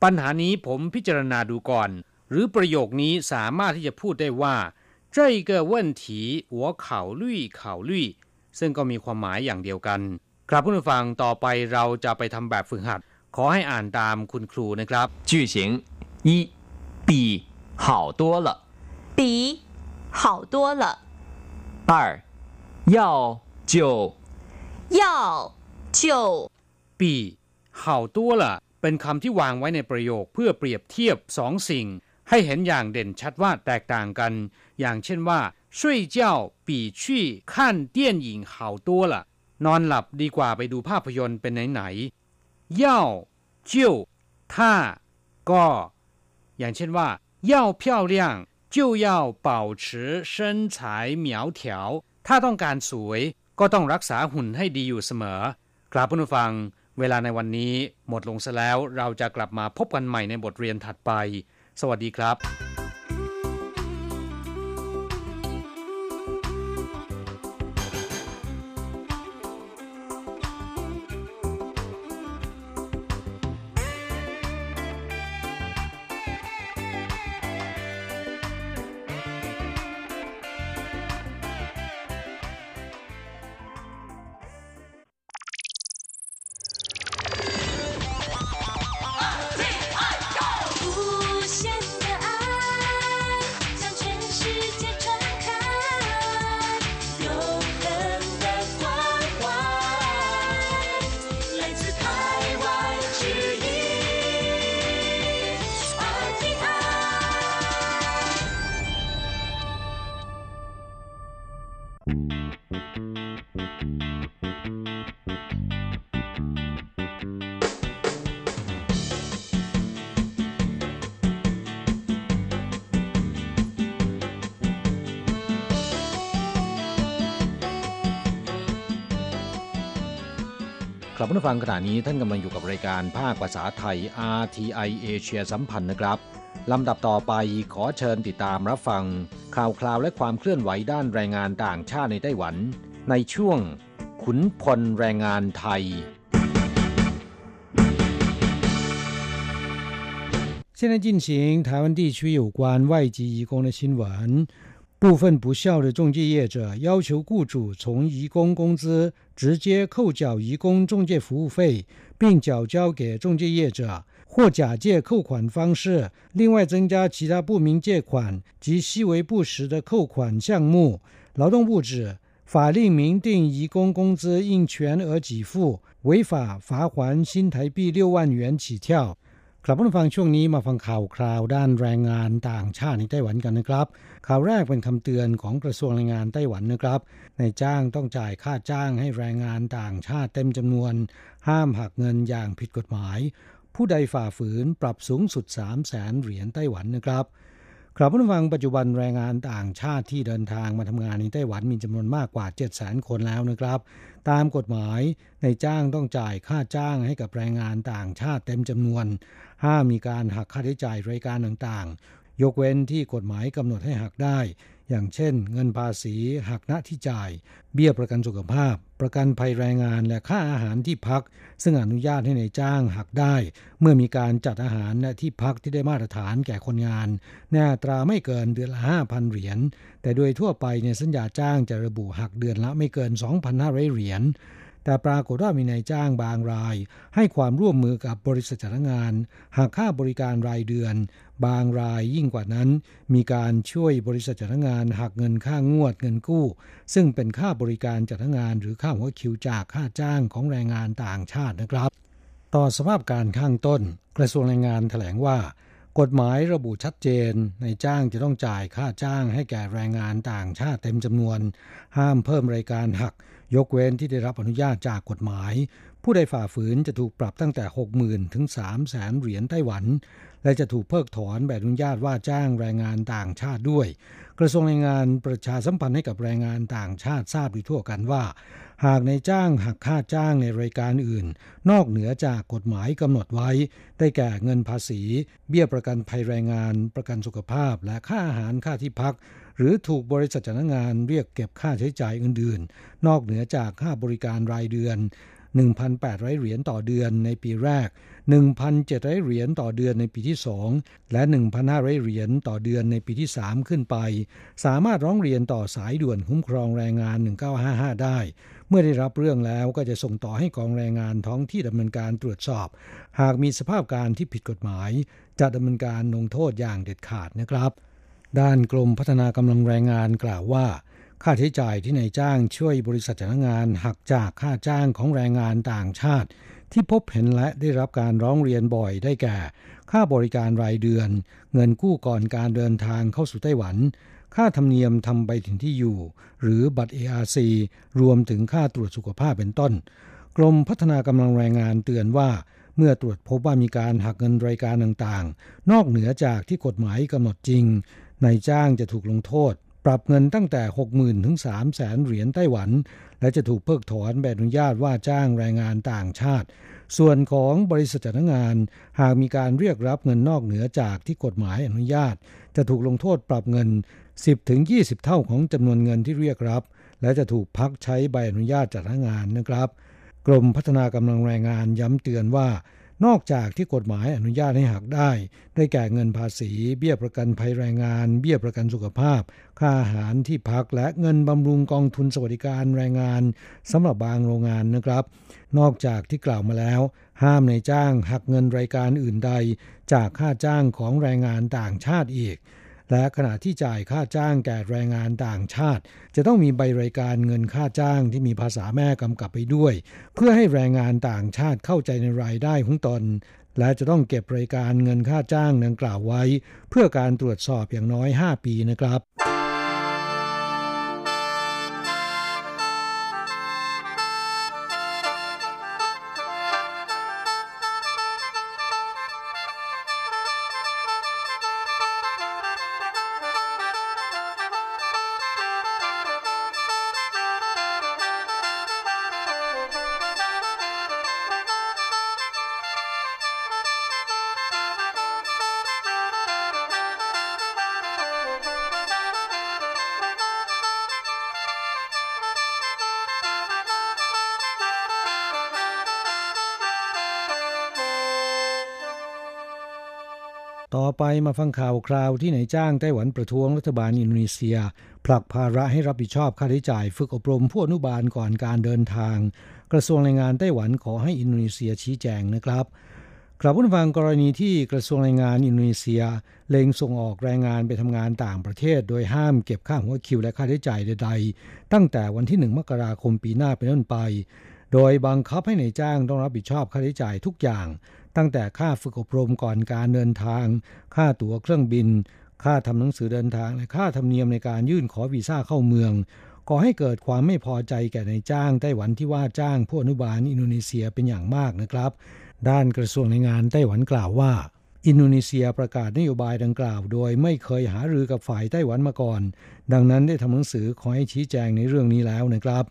ปัญหานี้ผมพิจารณาดูก่อน หรือประโยคนี้สามารถที่จะพูดได้ว่าเจ้าเกิดว่นถีหัวข่ซึ่งก็มีความหมายอย่างเดียวกัน ครับผู้ฟังต่อไปเราจะไปทำแบบฝึกหัด ขอให้อ่านตามคุณครูนะครับ句型一比好多了比好多了二要就要就ปี好多了เป็นคำที่วางไว้ในประโยคเพื่อเปรียบเทียบสองสิ่ง ให้เห็นอย่างเด่นชัดว่าแตกต่างกัน อย่างเช่นว่า睡觉比去看电影好多了นอนหลับดีกว่าไปดูภาพยนตร์เป็นไหนๆ要就ถ้าก็ อย่างเช่นว่า要漂亮就要保持身材苗条ถ้าต้องการสวย ก็ต้องรักษาหุ่นให้ดีอยู่เสมอ กราบผู้ฟัง เวลาในวันนี้หมดลงซะแล้วเราจะกลับมาพบกันใหม่ในบทเรียนถัดไป สวัสดีครับ ครับผู้ฟังขณะนี้ท่านกำลังอยู่กับรายการภาคภาษาไทย RTI เอเชียสัมพันธ์นะครับลำดับต่อไปขอเชิญติดตามรับฟัง ข่าวคราวและความเคลื่อนไหวด้านแรงงานต่างชาติในไต้หวัน ในช่วง ขุนพลแรงงานไทย 现在进行台湾地区有关外籍移工的新闻。 部分不孝的中介业者要求雇主从移工工资直接扣缴移工中介服务费，并缴交给中介业者，或假借扣款方式，另外增加其他不明借款及细微不实的扣款项目。劳动部指，法令明定移工工资应全额给付，违法罚还新台币六万元起跳。 กลับมาฟังช่วงนี้มาฟังข่าวคราวด้านแรงงานต่างชาติในไต้หวันกันนะครับ ข่าวแรกเป็นคำเตือนของกระทรวงแรงงานไต้หวันนะครับในจ้างต้องจ่ายค่าจ้างให้แรงงานต่างชาติเต็มจำนวน ห้ามหักเงินอย่างผิดกฎหมาย ผู้ใดฝ่าฝืนปรับสูงสุด 3 0 0แสนเหรียญไต้หวันนะครับ ครับผู้ฟังปัจจุบันแรงงานต่างชาติที่เดินทางมาทำงานในไต้หวันมีจำนวนมากกว่า 7 0 0 0 0 คนแล้วนะครับ ตามกฎหมายในจ้างต้องจ่ายค่าจ้างให้กับแรงงานต่างชาติเต็มจำนวน ห้ามมีการหักค่าใช้จ่ายรายการต่างๆ ยกเว้นที่กฎหมายกำหนดให้หักได้ อย่างเช่น เงินภาษีหักณที่จ่าย เบี้ยประกันสุขภาพ ประกันภัยแรงงานและค่าอาหารที่พัก ซึ่งอนุญาตให้ในายจ้างหักได้ เมื่อมีการจัดอาหารและที่พักที่ได้มาตรฐานแก่คนงานในอัตราไม่เกินเดือนละ5,000 เหรียญแต่โดยทั่วไปในสัญญาจ้างจะระบุหักเดือนละไม่เกิน 2,500 เหรียญแต่ปรากฏว่ามีนายจ้างบางราย ให้ความร่วมมือกับบริษัทจ้างงานหักค่าบริการรายเดือน บางรายยิ่งกว่านั้น มีการช่วยบริษัทจ้างานหักเงินค่างวดเงินกู้ ซึ่งเป็นค่าบริการจ้างานหรือค่าหัวคิวจากค่าจ้างของแรงงานต่างชาตินะครับ ต่อสภาพการข้างต้น กระทรวงแรงงานแถลงว่า กฎหมายระบุชัดเจนในจ้างจะต้องจ่ายค่าจ้างให้แก่แรงงานต่างชาติเต็มจำนวน ห้ามเพิ่มรายการหัก ยกเว้นที่ได้รับอนุญาตจากกฎหมายผู้ใดฝ่าฝืนจะถูกปรับตั้งแต่ 60,000 ถึง 3 0 0แสนเหรียญไต้หวัน และจะถูกเพิกถอนใบอนุญาตว่าจ้างแรงงานต่างชาติด้วย กระทรวงแรงงานประชาสัมพันธ์ให้กับแรงงานต่างชาติทราบโดยทั่วกันว่า หากในจ้างหักค่าจ้างในรายการอื่น นอกเหนือจากกฎหมายกำหนดไว้ ได้แก่เงินภาษี เบี้ยประกันภัยแรงงาน ประกันสุขภาพ และค่าอาหารค่าที่พัก หรือถูกบริษัทจ้างงานเรียกเก็บค่าใช้จ่ายอื่นๆ นอกเหนือจากค่าบริการรายเดือน 1,800 เหรียญต่อเดือนในปีแรก 1,700 เหรียญต่อเดือนในปีที่ 2 และ 1,500 เหรียญต่อเดือนในปีที่ 3 ขึ้นไป สามารถร้องเรียนต่อสายด่วนคุ้มครองแรงงาน 1955 ได้ เมื่อได้รับเรื่องแล้วก็จะส่งต่อให้กองแรงงานท้องที่ดำเนินการตรวจสอบ หากมีสภาพการที่ผิดกฎหมาย จะดำเนินการลงโทษอย่างเด็ดขาดนะครับ ด้านกรมพัฒนากำลังแรงงานกล่าวว่าค่าใช้จ่ายที่นายจ้างช่วยบริษัทจ้างงานหักจากค่าจ้างของแรงงานต่างชาติ ที่พบเห็นและได้รับการร้องเรียนบ่อยได้แก่ ค่าบริการรายเดือน เงินกู้ก่อนการเดินทางเข้าสู่ไต้หวัน ค่าธรรมเนียมทำใบถึงที่อยู่ หรือบัตร ARC รวมถึงค่าตรวจสุขภาพเป็นต้น กรมพัฒนากำลังแรงงานเตือนว่า เมื่อตรวจพบว่ามีการหักเงินรายการต่างๆ นอกเหนือจากที่กฎหมายกำหนดจริงนายจ้างจะถูกลงโทษ ปรับเงินตั้งแต่ 60,000 ถึง 300,000 เหรียญไต้หวัน และจะถูกเพิกถอนใบอนุญาตว่าจ้างแรงงานต่างชาติ ส่วนของบริษัทจ้างงาน หากมีการเรียกรับเงินนอกเหนือจากที่กฎหมายอนุญาต จะถูกลงโทษปรับเงิน 10ถึง20 เท่าของจำนวนเงินที่เรียกรับ และจะถูกพักใช้ใบอนุญาตจ้างงานนะครับ กรมพัฒนากำลังแรงงานย้ำเตือนว่า นอกจากที่กฎหมายอนุญาตให้หักได้ ได้แก่เงินภาษี เบี้ยประกันภัยแรงงาน เบี้ยประกันสุขภาพ ค่าอาหารที่พักและเงินบำรุงกองทุนสวัสดิการแรงงานสำหรับบางโรงงานนะครับ นอกจากที่กล่าวมาแล้ว ห้ามในจ้างหักเงินรายการอื่นใด จากค่าจ้างของแรงงานต่างชาติอีก และขณะที่จ่ายค่าจ้างแก่แรงงานต่างชาติ จะต้องมีใบรายการเงินค่าจ้างที่มีภาษาแม่กำกับไปด้วย เพื่อให้แรงงานต่างชาติเข้าใจในรายได้ของตน และจะต้องเก็บรายการเงินค่าจ้างดังกล่าวไว้ เพื่อการตรวจสอบอย่างน้อย 5 ปีนะครับ ต่อไปมาฟังข่าวคราวที่นายจ้างไต้หวันประท้วงรัฐบาลอินโดนีเซีย ผลักภาระให้รับผิดชอบค่าใช้จ่ายฝึกอบรมผู้อนุบาลก่อนการเดินทาง กระทรวงแรงงานไต้หวันขอให้อินโดนีเซียชี้แจงนะครับกลับผู้ฟังกรณีที่กระทรวงแรงงานอินโดนีเซีย เล็งส่งออกแรงงานไปทำงานต่างประเทศ โดยห้ามเก็บค่าหัวคิวและค่าใช้จ่ายใด ๆ ตั้งแต่วันที่ 1 มกราคมปีหน้าเป็นต้นไป โดยบังคับให้ในายจ้างต้องรับผิดชอบค่าใช้จ่ายทุกอย่าง ตั้งแต่ค่าฝึกอบรมก่อนการเดินทาง ค่าตั๋วเครื่องบิน ค่าทำหนังสือเดินทางและค่าธรรมเนียมในการยื่นขอวีซ่าเข้าเมืองก่อให้เกิดความไม่พอใจแก่นายจ้างไต้หวันที่ว่าจ้างผู้อนุบาลอินโดนีเซียเป็นอย่างมากนะครับ ด้านกระทรวงแรงงานไต้หวันกล่าวว่า อินโดนีเซียประกาศนโยบายดังกล่าว โดยไม่เคยหารือกับฝ่ายไต้หวันมาก่อน ดังนั้นได้ทำหนังสือขอให้ชี้แจงในเรื่องนี้แล้วนะครับ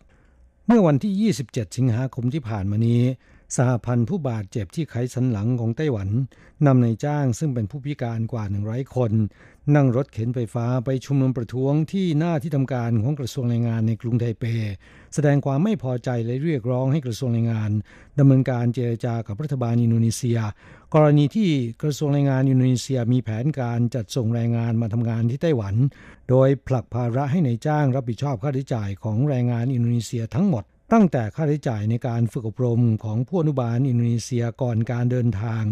เมื่อวันที่ 27 สิงหาคมที่ผ่านมานี้ สหพันธ์ผู้บาดเจ็บที่ไขสันหลังของไต้หวันนำในายจ้างซึ่งเป็นผู้พิการกว่า 100 คน นั่งรถเข็นไฟฟ้าไปชุมนุมประท้วงที่หน้าที่ทำการของกระทรวงแรงงานในกรุงไทเป แสดงความไม่พอใจและเรียกร้องให้กระทรวงแรงงานดำเนินการเจรจากับรัฐบาลอินโดนีเซีย กรณีที่กระทรวงแรงงานอินโดนีเซียมีแผนการจัดส่งแรงงานมาทำงานที่ไต้หวัน โดยผลักภาระให้นายจ้างรับผิดชอบค่าใช้จ่ายของแรงงานอินโดนีเซียทั้งหมด ตั้งแต่ค่าใช้จ่ายในการฝึกอบรมของผู้อนุบาลอินโดนีเซียก่อนการเดินทาง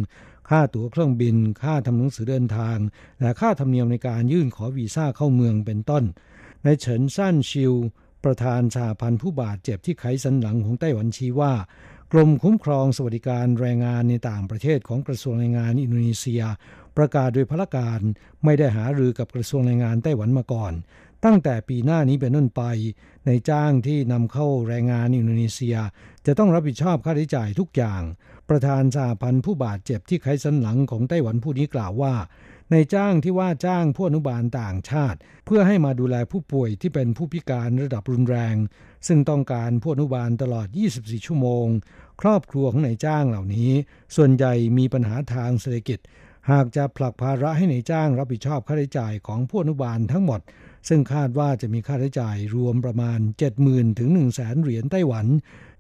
ค่าตั๋วเครื่องบิน ค่าทำหนังสือเดินทาง และค่าธรรมเนียมในการยื่นขอวีซ่าเข้าเมืองเป็นต้นนายเฉินซั่นชิว ประธานสหพันธ์ผู้บาดเจ็บที่ไขสันหลังของไต้หวันชี้ว่ากรมคุ้มครองสวัสดิการแรงงานในต่างประเทศของกระทรวงแรงงานอินโดนีเซีย ประกาศโดยพละการไม่ได้หารือกับกระทรวงแรงงานไต้หวันมาก่อน ตั้งแต่ปีหน้านี้เป็นต้นไปในจ้างที่นำเข้าแรงงานอินโดนีเซีย จะต้องรับผิดชอบค่าใช้จ่ายทุกอย่าง ประธานสหพันธ์ผู้บาดเจ็บที่ไขสันหลังของไต้หวันผู้นี้กล่าวว่าในจ้างที่ว่าจ้างผู้อนุบาลต่างชาติ เพื่อให้มาดูแลผู้ป่วยที่เป็นผู้พิการระดับรุนแรง ซึ่งต้องการผู้อนุบาลตลอด 24 ชั่วโมง ครอบครัวของนายจ้างเหล่านี้ ส่วนใหญ่มีปัญหาทางเศรษฐกิจ หากจะผลักภาระให้ในายจ้างรับผิดชอบค่าใช้จ่ายของผู้อนุบาลทั้งหมด ซึ่งคาดว่าจะมีค่าใช้จ่ายรวมประมาณ 70,000 ถึง 1 0 0 0 0แสนเหรียญไต้หวัน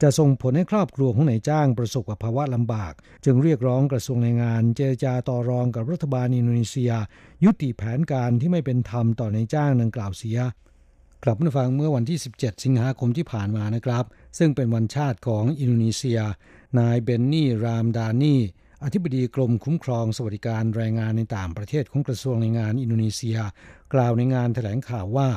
จะส่งผลให้ครอบครัวของนายจ้างประสบกับภาวะลำบาก จึงเรียกร้องกระทรวงแรงงาน เจรจาต่อรองกับรัฐบาลอินโดนีเซีย ยุติแผนการที่ไม่เป็นธรรมต่อนายจ้างดังกล่าวเสียกลับมาฟังเมื่อวันที่ 17 สิงหาคมที่ผ่านมานะครับ ซึ่งเป็นวันชาติของอินโดนีเซีย นายเบนนี่รามดานี่ อธิบดีกรมคุ้มครองสวัสดิการแรงงานในต่างประเทศของกระทรวงแรงงานอินโดนีเซีย กล่าวในงานแถลงข่าวว่า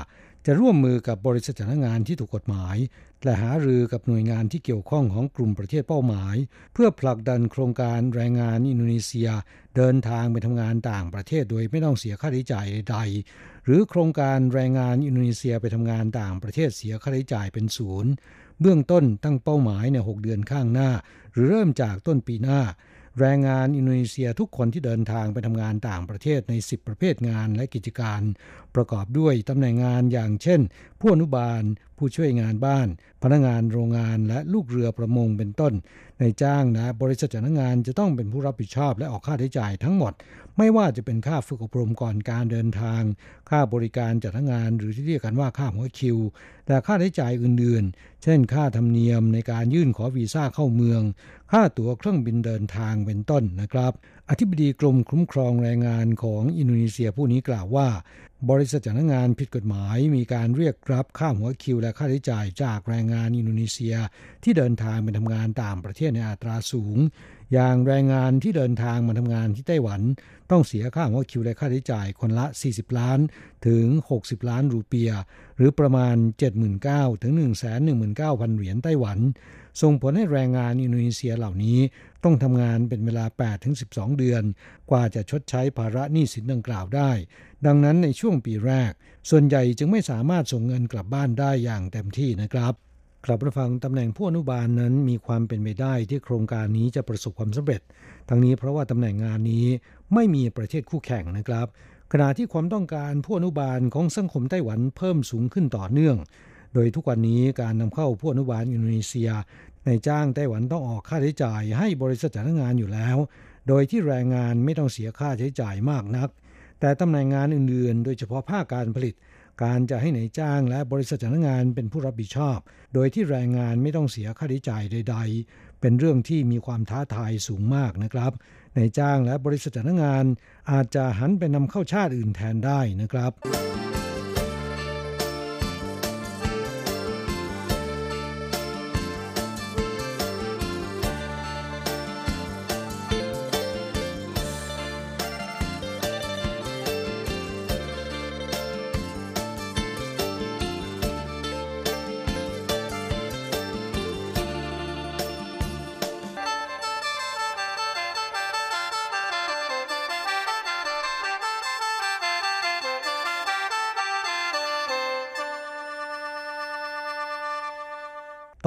จะร่วมมือกับบริษัทจ้างงานที่ถูกกฎหมาย และหารือกับหน่วยงานที่เกี่ยวข้องของกลุ่มประเทศเป้าหมาย เพื่อผลักดันโครงการแรงงานอินโดนีเซีย เดินทางไปทำงานต่างประเทศโดยไม่ต้องเสียค่าใช้จ่ายใดๆหรือโครงการแรงงานอินโดนีเซียไปทำงานต่างประเทศเสียค่าใช้จ่ายเป็นศูนย์เบื้องต้นตั้งเป้าหมายใน 6 เดือนข้างหน้า หรือเริ่มจากต้นปีหน้า แรงงานอินโดนีเซียทุกคนที่เดินทางไปทำงานต่างประเทศใน 10 ประเภทงานและกิจการ ประกอบด้วยตำแหน่งงานอย่างเช่น ผู้อนุบาล ผู้ช่วยงานบ้าน พนักงานโรงงานและลูกเรือประมงเป็นต้น ในจ้างและบริษัทจ้างงานจะต้องเป็นผู้รับผิดชอบและออกค่าใช้จ่ายทั้งหมด ไม่ว่าจะเป็นค่าฝึกอบรมก่อนการเดินทาง ค่าบริการจัดงานหรือที่เรียกกันว่าค่าหัวคิวและค่าใช้จ่ายอื่นๆ เช่น ค่าธรรมเนียมในการยื่นขอวีซ่าเข้าเมือง ค่าตั๋วเครื่องบินเดินทางเป็นต้นนะครับอธิบดีกรมคุ้มครองแรงงานของอินโดนีเซียผู้นี้กล่าวว่า บริษัทจ้างงานผิดกฎหมายมีการเรียกรับค่าหัวคิวและค่าใช้จ่ายจากแรงงานอินโดนีเซียที่เดินทางไปทำงานต่างประเทศในอัตราสูง อย่างแรงงานที่เดินทางมาทำงานที่ไต้หวัน ต้องเสียค่าหัวคิวและค่าใช้จ่ายคนละ 40 ล้านถึง 60 ล้านรูเปียหรือประมาณ 79,000ถึง119,000 เหรียญไต้หวัน ส่งผลให้แรงงานอินโดนีเซียเหล่านี้ต้องทำงานเป็นเวลา8ถึง12 เดือน กว่าจะชดใช้ภาระหนี้สินดังกล่าวได้ ดังนั้นในช่วงปีแรก ส่วนใหญ่จึงไม่สามารถส่งเงินกลับบ้านได้อย่างเต็มที่นะครับกลับมาฟังตำแหน่งผู้อนุบาลนั้นมีความเป็นไปได้ที่โครงการนี้จะประสบความสำเร็จ ทั้งนี้เพราะว่าตำแหน่งงานนี้ไม่มีประเทศคู่แข่งนะครับ ขณะที่ความต้องการผู้อนุบาลของสังคมไต้หวันเพิ่มสูงขึ้นต่อเนื่อง โดยทุกวันนี้การนำเข้าผู้อนุบาลอินโดนีเซีย ในจ้างไต้หวันต้องออกค่าใช้จ่ายให้บริษัทจ้างงานอยู่แล้ว โดยที่แรงงานไม่ต้องเสียค่าใช้จ่ายมากนัก แต่ตำแหน่งงานอื่นๆ โดยเฉพาะภาคการผลิต การจะให้ในจ้างและบริษัทจ้างงานเป็นผู้รับผิดชอบ โดยที่แรงงานไม่ต้องเสียค่าใช้จ่ายใด ๆ เป็นเรื่องที่มีความท้าทายสูงมากนะครับในายจ้างและบริษัทจ้างงานอาจจะหันไปนำเข้าชาติอื่นแทนได้นะครับ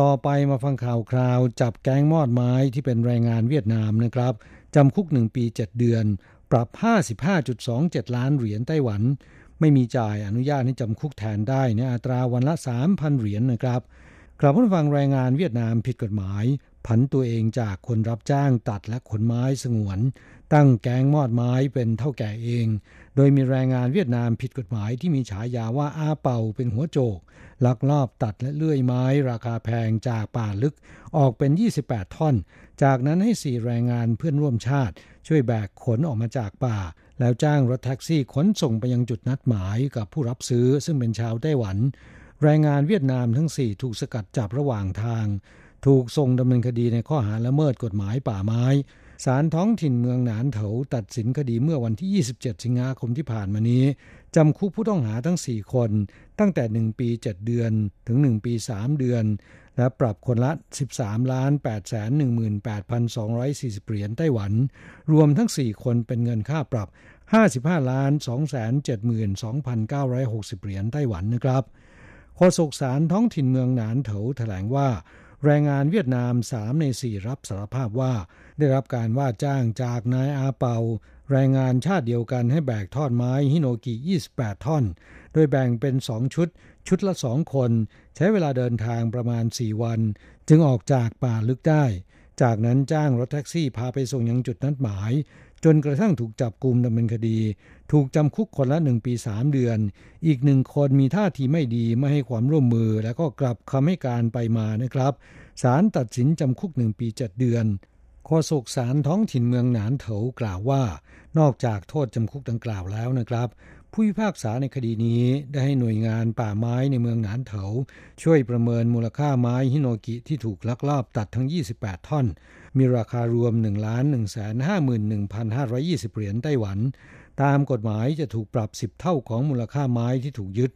ต่อไปมาฟังข่าวคราว จับแก๊งมอดไม้ที่เป็นแรงงานเวียดนามนะครับจำคุก 1 ปี 7 เดือน ปรับ 55.27 ล้านเหรียญไต้หวัน ไม่มีจ่ายอนุญาตให้จำคุกแทนได้ในอัตราวันละ 3,000 เหรียญนนะครับกลับมาฟังแรงงานเวียดนามผิดกฎหมาย ผันตัวเองจากคนรับจ้างตัดและขนไม้สงวน ตั้งแก๊งมอดไม้เป็นเท่าแก่เอง โดยมีแรงงานเวียดนามผิดกฎหมายที่มีฉายาว่าอาเป่าเป็นหัวโจก ลักลอบตัดและเลื่อยไม้ราคาแพงจากป่าลึกออกเป็น 28 ท่อน จากนั้นให้สี่แรงงานเพื่อนร่วมชาติ ช่วยแบกขนออกมาจากป่า แล้วจ้างรถแท็กซี่ขนส่งไปยังจุดนัดหมายกับผู้รับซื้อซึ่งเป็นชาวไต้หวัน แรงงานเวียดนามทั้ง4ถูกสกัดจับระหว่างทาง ถูกส่งดำเนินคดีในข้อหาละเมิดกฎหมายป่าไม้ ศาลท้องถิ่นเมืองหนานเถาตัดสินคดีเมื่อวันที่ 27 สิงหาคมที่ผ่านมานี้ จำคุกผู้ต้องหาทั้ง 4 คน ตั้งแต่ 1 ปี 7 เดือน ถึง 1 ปี 3 เดือน และปรับคนละ 13 ล้าน8 1 8 2 4 0 เหรียญไต้หวัน รวมทั้ง 4 คนเป็นเงินค่าปรับ 55 ล้าน2 7 2 9 6 0 เหรียญไต้หวันนะครับโฆษกศาลท้องถิ่นเมืองหนานเถาแถลงว่า แรงงานเวียดนาม 3 ใน 4 รับสารภาพว่า ได้รับการว่าจ้างจากนายอาเปาแรงงานชาติเดียวกันให้แบกทอดไม้ฮิโนกิ 28 ท่อน โดยแบ่งเป็น 2 ชุด ชุดละ 2 คน ใช้เวลาเดินทางประมาณ 4 วัน จึงออกจากป่าลึกได้ จากนั้นจ้างรถแท็กซี่พาไปส่งยังจุดนัดหมาย จนกระทั่งถูกจับกลุ่มดำเนินคดี ถูกจำคุกคนละ 1 ปี 3 เดือน อีกหนึ่งคนมีท่าทีไม่ดีไม่ให้ความร่วมมือ แล้วก็กลับคำให้การไปมานะครับศาลตัดสินจำคุก 1 ปี 7 เดือน โฆษกศาลท้องถิ่นเมืองหนานเถากล่าวว่า นอกจากโทษจำคุกดังกล่าวแล้วนะครับ ผู้พิพากษาในคดีนี้ได้ให้หน่วยงานป่าไม้ในเมืองหนานเถา ช่วยประเมินมูลค่าไม้ฮิโนกิที่ถูกลักลอบตัดทั้ง 28 ท่อน มีราคารวม 1 1 5 1 5 20 เหรียญไต้หวัน ตามกฎหมายจะถูกปรับ 10 เท่าของมูลค่าไม้ที่ถูกยึด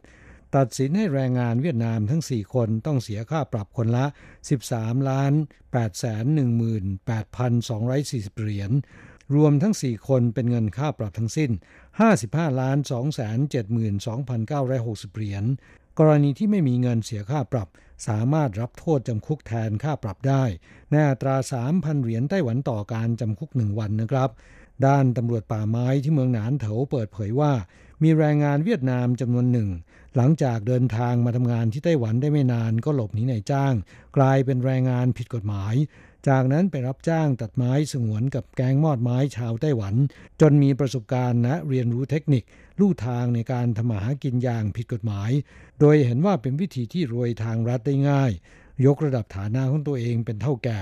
ตัดสินให้แรงงานเวียดนามทั้ง 4 คนต้องเสียค่าปรับคนละ 13ล้าน818,240 เหรียญ รวมทั้ง 4 คนเป็นเงินค่าปรับทั้งสิ้น 55ล้าน272,960 เหรียญ กรณีที่ไม่มีเงินเสียค่าปรับ สามารถรับโทษจำคุกแทนค่าปรับได้ในอัตรา 3,000 เหรียญไต้หวันต่อการจำคุกหนึ่งวันนะครับด้านตำรวจป่าไม้ที่เมืองหนานเถาเปิดเผยว่า มีแรงงานเวียดนามจำนวนหนึ่ง หลังจากเดินทางมาทำงานที่ไต้หวันได้ไม่นานก็หลบหนีนายจ้าง กลายเป็นแรงงานผิดกฎหมาย จากนั้นไปรับจ้างตัดไม้สงวนกับแก๊งมอดไม้ชาวไต้หวัน จนมีประสบการณ์และเรียนรู้เทคนิค ลู่ทางในการทำมาหากินอย่างผิดกฎหมาย โดยเห็นว่าเป็นวิธีที่รวยทางรัฐได้ง่าย ยกระดับฐานะของตัวเองเป็นเท่าแก่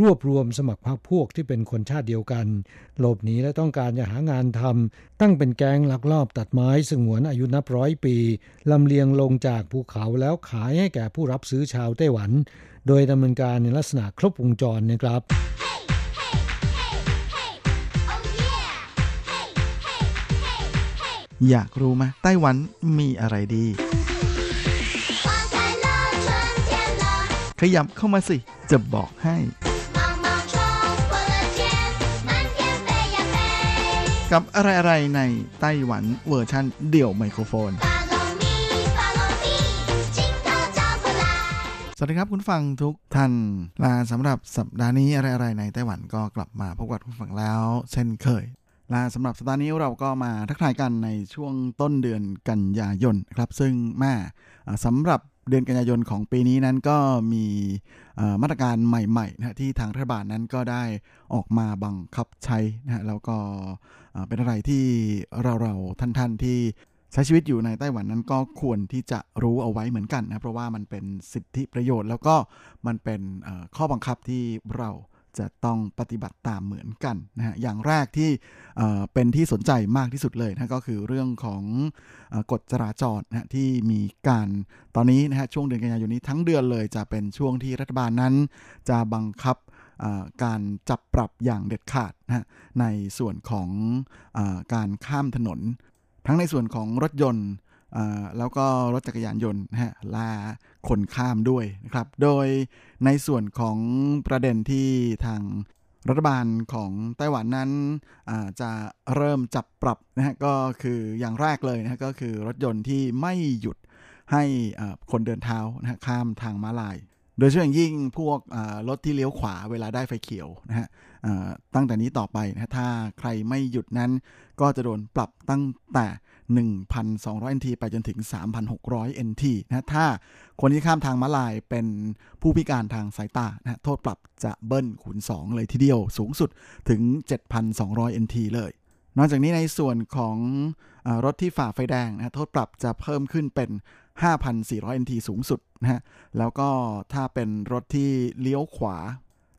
รวบรวมสมัครพรรคพวกที่เป็นคนชาติเดียวกัน หลบหนีและต้องการจะหางานทำตั้งเป็นแก๊งลักลอบตัดไม้สงวนอายุนับร้อยปีลำเลียงลงจากภูเขาแล้วขายให้แก่ผู้รับซื้อชาวไต้หวัน โดยดำเนินการในลักษณะครบวงจรนะครับอยากรู้ไหมไต้หวันมีอะไรดี ขยับเข้ามาสิ จะบอกให้ กับอะไรๆในไต้หวันเวอร์ชันเดี่ยวไมโครโฟน สวัสดีครับคุณฟังทุกท่านลาสำหรับสัปดาห์นี้อะไรๆในไต้หวันก็กลับมาพบกับคุณฟังแล้ว เช่นเคยและสำหรับสัปดาห์นี้เราก็มาทักทายกันในช่วงต้นเดือนกันยายนครับ ซึ่งแม่สำหรับเดือนกันยายนของปีนี้นั้นก็มี มาตรการใหม่ๆนะที่ทางรัฐบาลนั้นก็ได้ออกมาบังคับใช้นะแล้วก็เป็นอะไรที่เราๆท่านๆที่ใช้ชีวิตอยู่ในไต้หวันนั้นก็ควรที่จะรู้เอาไว้เหมือนกันนะ เพราะว่ามันเป็นสิทธิประโยชน์ แล้วก็มันเป็นข้อบังคับที่เรา จะต้องปฏิบัติตามเหมือนกันนะฮะอย่างแรกที่เป็นที่สนใจมากที่สุดเลยนะก็คือเรื่องของกฎจราจรนะที่มีการตอนนี้นะฮะช่วงเดือนกันยายนนี้ทั้งเดือนเลยจะเป็นช่วงที่รัฐบาลนั้น จะบังคับการจับปรับอย่างเด็ดขาดนะในส่วนของอการข้ามถนน ทั้งในส่วนของรถยนต์ แล้วก็รถจักรยานยนต์นะฮะลาคนข้ามด้วยนะครับ โดยในส่วนของประเด็นที่ทางรัฐบาลของไต้หวันนั้นจะเริ่มจับปรับนะฮะก็คืออย่างแรกเลยนะก็คือรถยนต์ที่ไม่หยุดให้คนเดินเท้านะฮะข้ามทางม้าลาย โดยเฉพาะอย่างยิ่งพวกรถที่เลี้ยวขวาเวลาได้ไฟเขียวนะฮะตั้งแต่นี้ต่อไปนะถ้าใครไม่หยุดนั้นก็จะโดนปรับตั้งแต่ 1,200 NT ไปจนถึง 3,600 NT นะถ้าคนที่ข้ามทางม้าลายเป็นผู้พิการทางสายตานะโทษปรับจะเบิ้ลคูณ 2 เลยทีเดียวสูงสุดถึง 7,200 NT เลย นอกจากนี้ในส่วนของอรถที่ฝ่าไฟแดงนะโทษปรับจะเพิ่มขึ้นเป็น 5,400 NT สูงสุดนะฮะแล้วก็ถ้าเป็นรถที่เลี้ยวขวา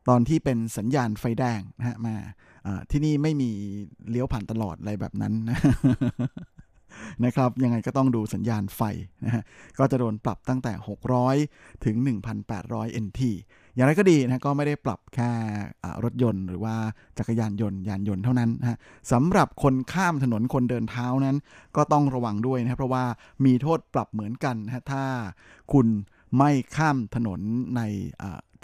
ตอนที่เป็นสัญญาณไฟแดงนะฮะมาที่นี่ไม่มีเลี้ยวผ่านตลอดอะไรแบบนั้นนะ นะครับ ยังไงก็ต้องดูสัญญาณไฟนะฮะก็จะโดนปรับตั้งแต่ 600 ถึง 1,800 NT อย่างไรก็ดีนะก็ไม่ได้ปรับแค่รถยนต์หรือว่าจักรยานยนต์ยานยนต์เท่านั้นนะสำหรับคนข้ามถนนคนเดินเท้านั้น ก็ต้องระวังด้วยนะเพราะว่ามีโทษปรับเหมือนกันนะถ้าคุณไม่ข้ามถนนใน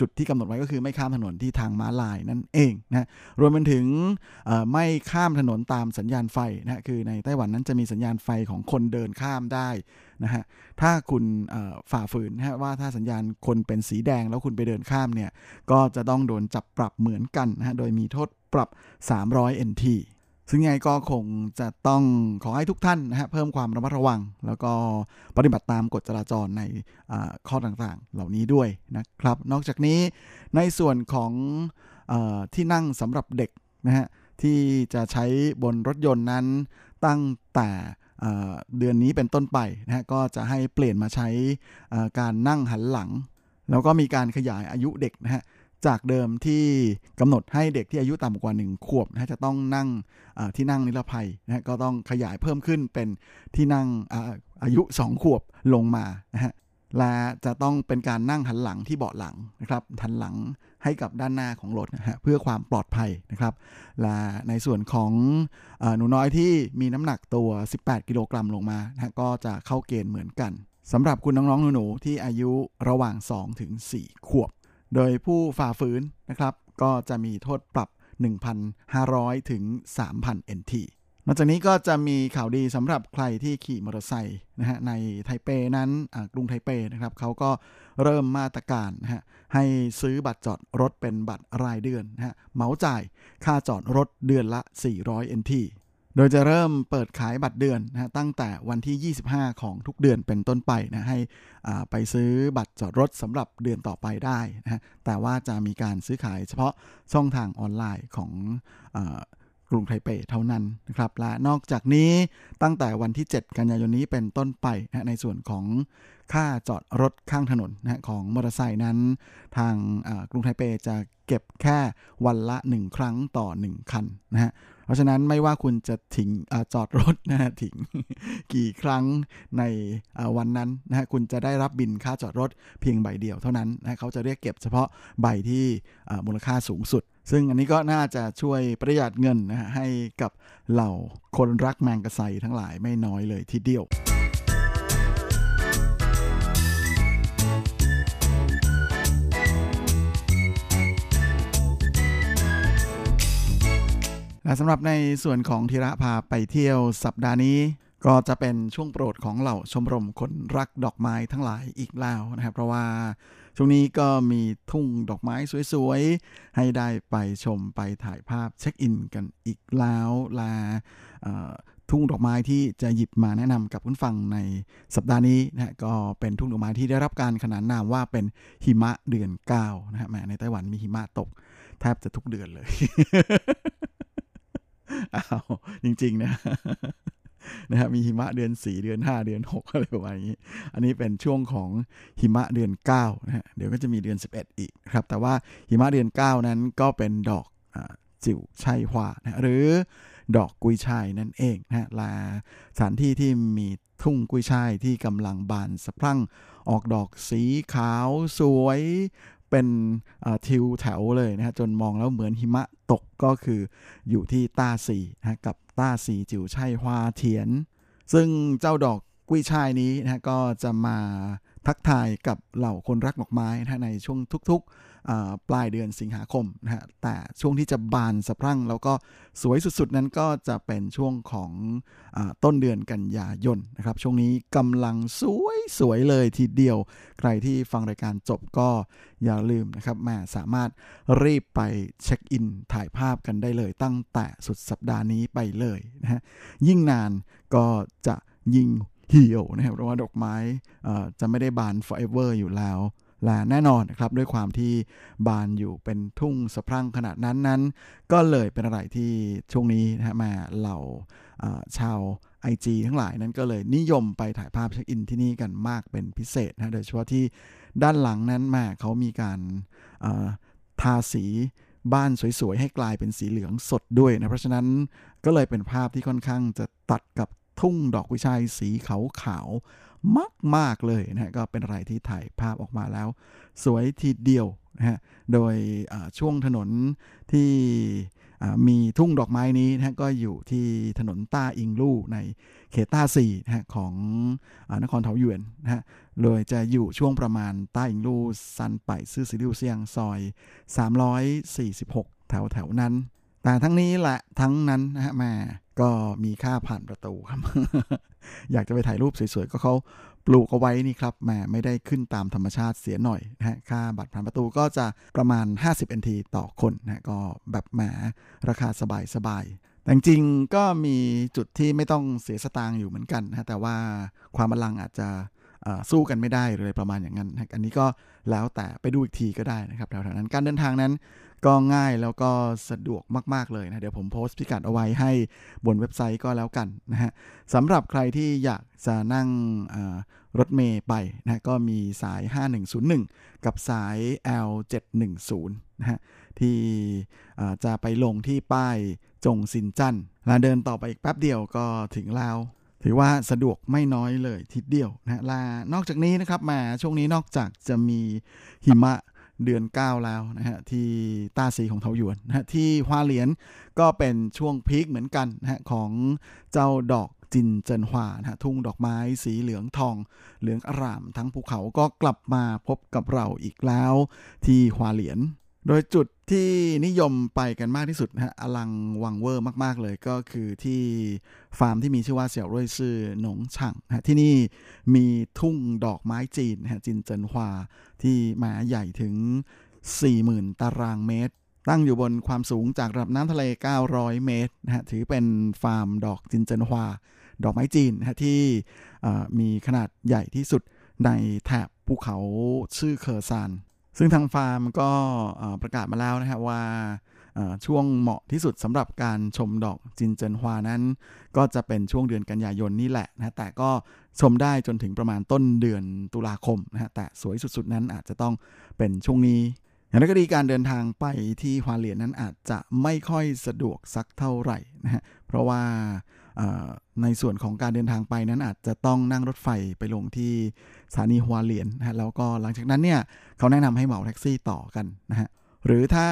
จุดที่กำหนดไว้ก็คือไม่ข้ามถนนที่ทางม้าลายนั่นเองนะรวมไปถึงไม่ข้ามถนนตามสัญญาณไฟนะคือในไต้หวันนั้นจะมีสัญญาณไฟของคนเดินข้ามได้นะฮะถ้าคุณฝ่าฝืนนะว่าถ้าสัญญาณคนเป็นสีแดงแล้วคุณไปเดินข้ามเนี่ยก็จะต้องโดนจับปรับเหมือนกันนะฮะโดยมีโทษปรับ 300 NT ซึ่งไงก็คงจะต้องขอให้ทุกท่านนะฮะเพิ่มความระมัดระวัง แล้วก็ปฏิบัติตามกฎจราจรในข้อต่างๆ เหล่านี้ด้วยนะครับ นอกจากนี้ในส่วนของอที่นั่งสำหรับเด็กนะฮะที่จะใช้บนรถยนต์นั้นตั้งแต่เดือนนี้เป็นต้นไปนะฮะก็จะให้เปลี่ยนมาใช้การนั่งหันหลัง แล้วก็มีการขยายอายุเด็กนะฮะ จากเดิมที่กำหนดให้เด็กที่อายุต่ำกว่า 1 ขวบนะจะต้องนั่งที่นั่งนิรภัยนะก็ต้องขยายเพิ่มขึ้นเป็นที่นั่งอายุ 2 ขวบลงมานะฮะและจะต้องเป็นการนั่งหันหลังที่เบาะหลังนะครับหันหลังให้กับด้านหน้าของรถนะฮะเพื่อความปลอดภัยนะครับและในส่วนของหนูน้อยที่มีน้ำหนักตัว 18 กิโลกรัมลงมานะก็จะเข้าเกณฑ์เหมือนกันสำหรับคุณน้องๆหนูๆที่อายุระหว่าง2-4ขวบ โดยผู้ฝ่าฝืนนะครับ ก็จะมีโทษปรับ 1,500 ถึง 3,000 NT นอกจากนี้ก็จะมีข่าวดีสำหรับใครที่ขี่มอเตอร์ไซค์นะฮะในไทเปนั้นกรุงไทเปนะครับเขาก็เริ่มมาตรการนะฮะให้ซื้อบัตรจอดรถเป็นบัตรรายเดือนนะฮะเหมาจ่ายค่าจอดรถเดือนละ 400 NT โดยจะเริ่มเปิดขายบัตรเดือนนะตั้งแต่วันที่ 25 ของทุกเดือนเป็นต้นไปนะให้ไปซื้อบัตรจอดรถสำหรับเดือนต่อไปได้นะแต่ว่าจะมีการซื้อขายเฉพาะช่องทางออนไลน์ของกรุงไทเปเท่านั้นนะครับและนอกจากนี้ตั้งแต่วันที่ 7 กันยายนนี้เป็นต้นไปนะในส่วนของค่าจอดรถข้างถนนนะของมอเตอร์ไซค์นั้น ทางกรุงไทเปจะเก็บแค่วันละ 1 ครั้งต่อ 1 คันนะฮะ ราะฉะนั้นไม่ว่าคุณจะถิงอจอดรถนะฮะถิงกี่ครั้งในวันนั้นนะฮะคุณจะได้รับบินค่าจอดรถเพียงใบเดียวเท่านั้นนะเขาจะเรียกเก็บเฉพาะใบที่มูลค่าสูงสุด ซึ่งอันนี้ก็น่าจะช่วยประหยัดเงินนะฮะให้กับเหล่าคนรักแมงกะไซทั้งหลายไม่น้อยเลยทีเดียว และสำหรับในส่วนของธีระพาไปเที่ยวสัปดาห์นี้ ก็จะเป็นช่วงโปรดของเหล่าชมรมคนรักดอกไม้ทั้งหลายอีกแล้วนะครับ เพราะว่าช่วงนี้ก็มีทุ่งดอกไม้สวยๆ ให้ได้ไปชมไปถ่ายภาพเช็คอินกันอีกแล้วลาทุ่งดอกไม้ที่จะหยิบมาแนะนำกับคุณฟังในสัปดาห์นี้นะก็เป็นทุ่งดอกไม้ที่ได้รับการขนานนามว่าเป็นหิมะเดือน9นะฮะแมในไต้หวันมีหิมะตกแทบจะทุกเดือนเลย อ้าว จริง ๆ นะนะครับมีหิมะเดือน 4 เดือน 5 เดือน 6 อะไรประมาณนี้ อันนี้เป็นช่วงของหิมะเดือน9นะฮะเดี๋ยวก็จะมีเดือน 11 อีกครับ แต่ว่าหิมะเดือน 9 นั้นก็เป็นดอกอจิ๋วชัยหวานะหรือดอกกุยช่ายนั่นเองนะลาสถานที่ที่มีทุ่งกุยช่ายที่กำลังบานสะพรั่งออกดอกสีขาวสวย เป็นทิวแถวเลยนะฮะจนมองแล้วเหมือนหิมะตกก็คืออยู่ที่ต้าสีนะกับต้าสีจิ๋วช่ฮวาเทียน ซึ่งเจ้าดอกกุ้ยช่ายนี้นะก็จะมาทักทายกับเหล่าคนรักดอกไม้นะในช่วงทุก ปลายเดือนสิงหาคมนะฮะแต่ช่วงที่จะบานสะพรั่ง แล้วก็สวยสุดๆนั้นก็จะเป็นช่วงของอต้นเดือนกันยายนนะครับ ช่วงนี้กำลังสวยสวยเลยทีเดียว ใครที่ฟังรายการจบก็อย่าลืมนะครับแม่สามารถรีบไปเช็คอินถ่ายภาพกันได้เลย ตั้งแต่สุดสัปดาห์นี้ไปเลยนะฮะยิ่งนานก็จะยิ่งเหี่ยวนะครับเพราะว่าดอกไม้จะไม่ได้บาน forever อยู่แล้ว และแน่นอนนะครับด้วยความที่บานอยู่เป็นทุ่งสะพรั่งขนาดนั้นนั้น ก็เลยเป็นอะไรที่ช่วงนี้นะมาเหล่าชาว IG ทั้งหลายนั้นก็เลยนิยมไปถ่ายภาพเช็คอินที่นี่กันมากเป็นพิเศษนะโดยเฉพาะที่ด้านหลังนั้นมาเขามีการทาสีบ้านสวยๆ ให้กลายเป็นสีเหลืองสดด้วยนะ เพราะฉะนั้นก็เลยเป็นภาพที่ค่อนข้างจะตัดกับทุ่งดอกกุยช่ายสีขาวมาก มากเลยนะฮะก็เป็นอะไรที่ถ่ายภาพออกมาแล้ว สวยทีเดียวนะฮะโดยช่วงถนนที่มีทุ่งดอกไม้นี้นะก็อยู่ที่ถนนต้าอิงลู่ในเขตต้าสี่นะฮะของอนครเทาหยวนนะฮะโดยจะอยู่ช่วงประมาณต้าอิงลู่ซันไปซื่อสิริวเซียงซอย 346 แถวแถวนั้น แต่ทั้งนี้แหละทั้งนั้นนะฮะแม่ก็มีค่าผ่านประตูครับ อยากจะไปถ่ายรูปสวยๆ ก็เขาปลูกเอาไว้นี่ครับแหมไม่ได้ขึ้นตามธรรมชาติเสียหน่อยนะฮะค่าบัตรผ่านประตูก็จะประมาณ 50 NT ต่อคนนะก็แบบแหมราคาสบายๆแต่จริงก็มีจุดที่ไม่ต้องเสียสตางค์อยู่เหมือนกันนะแต่ว่าความบัลลังอาจจะสู้กันไม่ได้เลยประมาณอย่างนั้น อันนี้ก็แล้วแต่ไปดูอีกทีก็ได้นะครับแถวๆนั้นการเดินทางนั้น ก็ง่ายแล้วก็สะดวกมาก ๆ เลยนะ เดี๋ยวผมโพสต์พิกัดเอาไว้ให้บนเว็บไซต์ก็แล้วกันนะฮะสำหรับใครที่อยากจะนั่งรถเมย์ไปนะก็มีสาย 5101 กับสาย L710 นะฮะที่จะไปลงที่ป้ายจงซินจันแล้วเดินต่อไปอีกแป๊บเดียวก็ถึงแล้วถือว่าสะดวกไม่น้อยเลยทีเดียวนะลานอกจากนี้นะครับมาช่วงนี้นอกจากจะมีหิมะ เดือน 9 แล้วนะฮะที่ต้าซีของเทาหยวนนะฮะที่ฮวาเหรียญก็เป็นช่วงพีคเหมือนกันนะฮะของเจ้าดอกจินเจินหวานะฮะทุ่งดอกไม้สีเหลืองทอง เหลืองอร่ามทั้งภูเขาก็กลับมาพบกับเราอีกแล้ว ที่ฮวาเหรียญ โดยจุดที่นิยมไปกันมากที่สุดนะฮะอลังวังเวอร์มาก ๆ เลยก็คือที่ฟาร์มที่มีชื่อว่าเสี่ยวร่ยซื่อหนงฉ่างนะที่นี่มีทุ่งดอกไม้จีนนะฮะจินเจินฮวาที่มาใหญ่ถึง 40,000 ตารางเมตร ตั้งอยู่บนความสูงจากระดับน้ำทะเล 900 เมตรนะฮะถือเป็นฟาร์มดอกจินเจินฮวาดอกไม้จีนนะฮะที่มีขนาดใหญ่ที่สุดในแถบภูเขาชื่อเคอร์ซาน ซึ่งทางฟาร์มก็ประกาศมาแล้วนะครับว่าช่วงเหมาะที่สุดสำหรับการชมดอกจินเจินฮวานั้น ก็จะเป็นช่วงเดือนกันยายนนี่แหละนะแต่ก็ชมได้จนถึงประมาณต้นเดือนตุลาคมนะฮะแต่สวยสุดๆนั้นอาจจะต้องเป็นช่วงนี้อย่างไรก็ดีการเดินทางไปที่ฮวาเลียนนั้นอาจจะไม่ค่อยสะดวกสักเท่าไหร่นะฮะเพราะว่า ในส่วนของการเดินทางไปนั้นอาจจะต้องนั่งรถไฟไปลงที่สถานีฮัวเลียนนะฮะแล้วก็หลังจากนั้นเนี่ยเขาแนะนำให้เหมาแท็กซี่ต่อกันนะฮะหรือถ้า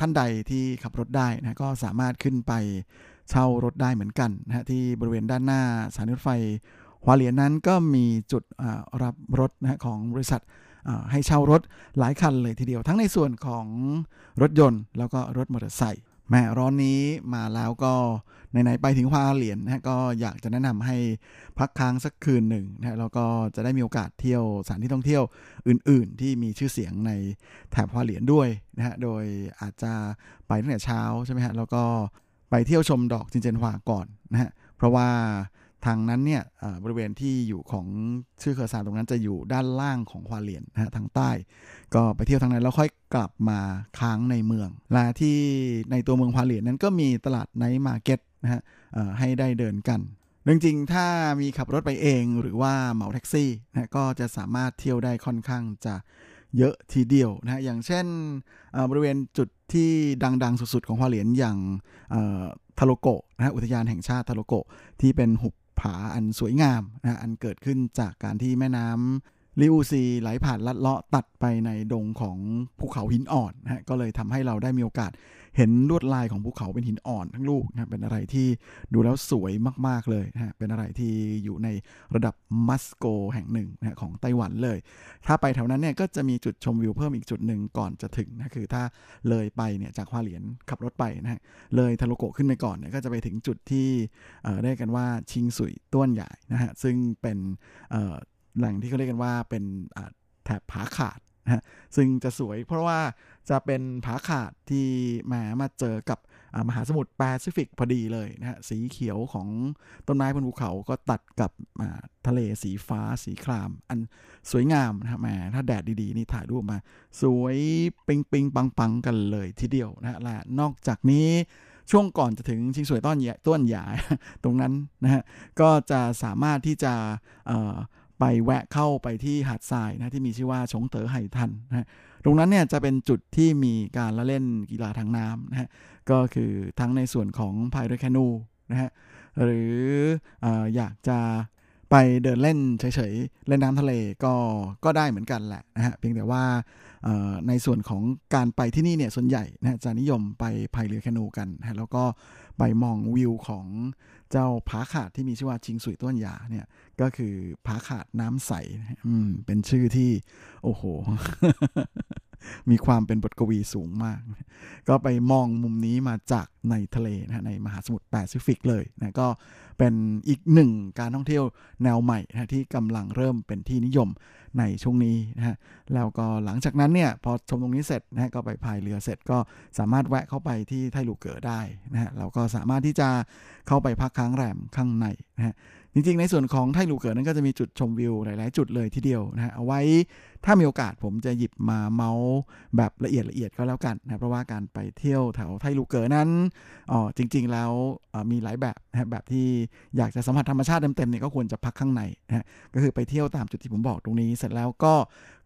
ท่านใดที่ขับรถได้นะก็สามารถขึ้นไปเช่ารถได้เหมือนกันนะฮะที่บริเวณด้านหน้าสถานีรถไฟฮัวเลียนนั้นก็มีจุดรับรถนะฮะของบริษัทให้เช่ารถหลายคันเลยทีเดียว ทั้งในส่วนของรถยนต์แล้วก็รถมอเตอร์ไซค์ แม่ร้อนนี้มาแล้วก็ไหนๆไปถึงฮวาเหรียญนะก็อยากจะแนะนำให้พักค้างสักคืนหนึ่งนะแล้วก็จะได้มีโอกาสเที่ยวสถานที่ท่องเที่ยวอื่น ๆ ที่มีชื่อเสียงในแถบฮวาเหรียญด้วยนะฮะโดยอาจจะไปตั้งแต่เช้าใช่ไหมฮะแล้วก็ไปเที่ยวชมดอก金针花ก่อนนะฮะเพราะว่า ทางนั้นเนี่ยบริเวณที่อยู่ของชื่อเคอร์ซานตรงนั้นจะอยู่ด้านล่างของฮวาเลียนนะฮะทางใต้ ก็ไปเที่ยวทางนั้นแล้วค่อยกลับมาค้างในเมือง และที่ในตัวเมืองฮวาเลียนนั้นก็มีตลาด night market นะฮะให้ได้เดินกันจริงๆ ถ้ามีขับรถไปเองหรือว่าเหมาแท็กซี่นะก็จะสามารถเที่ยวได้ค่อนข้างจะเยอะทีเดียวนะอย่างเช่นบริเวณจุดที่ดังๆ สุดๆ ของฮวาเลียนอย่างทาโลโกนะฮะอุทยานแห่งชาติทาโลโกที่เป็นหุบ ผาอันสวยงามนะอันเกิดขึ้นจากการที่แม่น้ำลิอูซีไหลผ่านลัดเลาะตัดไปในดงของภูเขาหินอ่อนนะก็เลยทำให้เราได้มีโอกาส เห็นลวดลายของภูเขาเป็นหินอ่อนทั้งลูกนะเป็นอะไรที่ดูแล้วสวยมากๆเลยนะเป็นอะไรที่อยู่ในระดับมัสโกแห่งหนึ่งนะของไต้หวันเลย ถ้าไปแถวนั้นเนี่ยก็จะมีจุดชมวิวเพิ่มอีกจุดหนึ่งก่อนจะถึงนะคือถ้าเลยไปเนี่ยจากฮวาเหลียนขับรถไปนะฮะเลยทาโลโกขึ้นไปก่อนเนี่ยก็จะไปถึงจุดที่เรียกกันว่าชิงสุยต้วนใหญ่นะฮะซึ่งเป็นแหล่งที่เขาเรียกกันว่าเป็นแถบผาขาด นะซึ่งจะสวยเพราะว่าจะเป็นผาขาดที่มามาเจอกับมหาสมุทรแปซิฟิกพอดีเลยนะฮะสีเขียวของต้นไม้บนภูเขาก็ตัดกับทะเลสีฟ้าสีคราม อันสวยงามนะฮะแหมถ้าแดดดีๆ นี่ถ่ายรูปมา สวยปิงปิงปังปังกันเลยทีเดียวนะฮะและนอกจากนี้ช่วงก่อนจะถึงชิงสวยต้นใหญ่ต้นใหญ่ตรงนั้นนะฮะก็จะสามารถที่จะ ไปแวะเข้าไปที่หาดทรายนะที่มีชื่อว่าชงเต๋อไห่ทันนะตรงนั้นเนี่ยจะเป็นจุดที่มีการละเล่นกีฬาทางน้ำนะฮะก็คือทั้งในส่วนของพายเรือแคนูนะฮะหรือออยากจะไปเดินเล่นเฉยๆ เล่นน้ำทะเลก็ก็ได้เหมือนกันแหละนะฮะเพียงแต่ว่าในส่วนของการไปที่นี่เนี่ยส่วนใหญ่นะจะนิยมไปพายเรือแคนูกันนะแล้วก็ไปมองวิวของ เจ้าผาขาดที่มีชื่อว่าชิงสุยต้นยาเนี่ยก็คือผาขาดน้ำใส อืม เป็นชื่อที่ โอ้โห มีความเป็นบทกวีสูงมาก ก็ไปมองมุมนี้มาจากในทะเลนะในมหาสมุทรแปซิฟิกเลยนะก็เป็นอีกหนึ่งการท่องเที่ยวแนวใหม่นะที่กำลังเริ่มเป็นที่นิยมในช่วงนี้นะฮะแล้วก็หลังจากนั้นเนี่ยพอชมตรงนี้เสร็จนะก็ไปพายเรือเสร็จก็สามารถแวะเข้าไปที่ไทลูเก๋อได้นะฮะเราก็สามารถที่จะเข้าไปพักค้างแรมข้างในนะฮะ จริงๆ ในส่วนของไทลูเก๋อนั้นก็จะมีจุดชมวิวหลาย ๆ จุดเลยทีเดียวนะฮะเอาไว้ถ้ามีโอกาสผมจะหยิบมาเมาท์แบบละเอียดละเอียดก็แล้วกันนะเพราะว่าการไปเที่ยวแถวไทลูเก๋อนั้นอ๋อจริง ๆ แล้วมีหลายแบบ นะแบบที่อยากจะสัมผัสธรรมชาติเต็มๆเนี่ยก็ควรจะพักข้างในนะก็คือไปเที่ยวตามจุดที่ผมบอกตรงนี้ เสร็จแล้วก็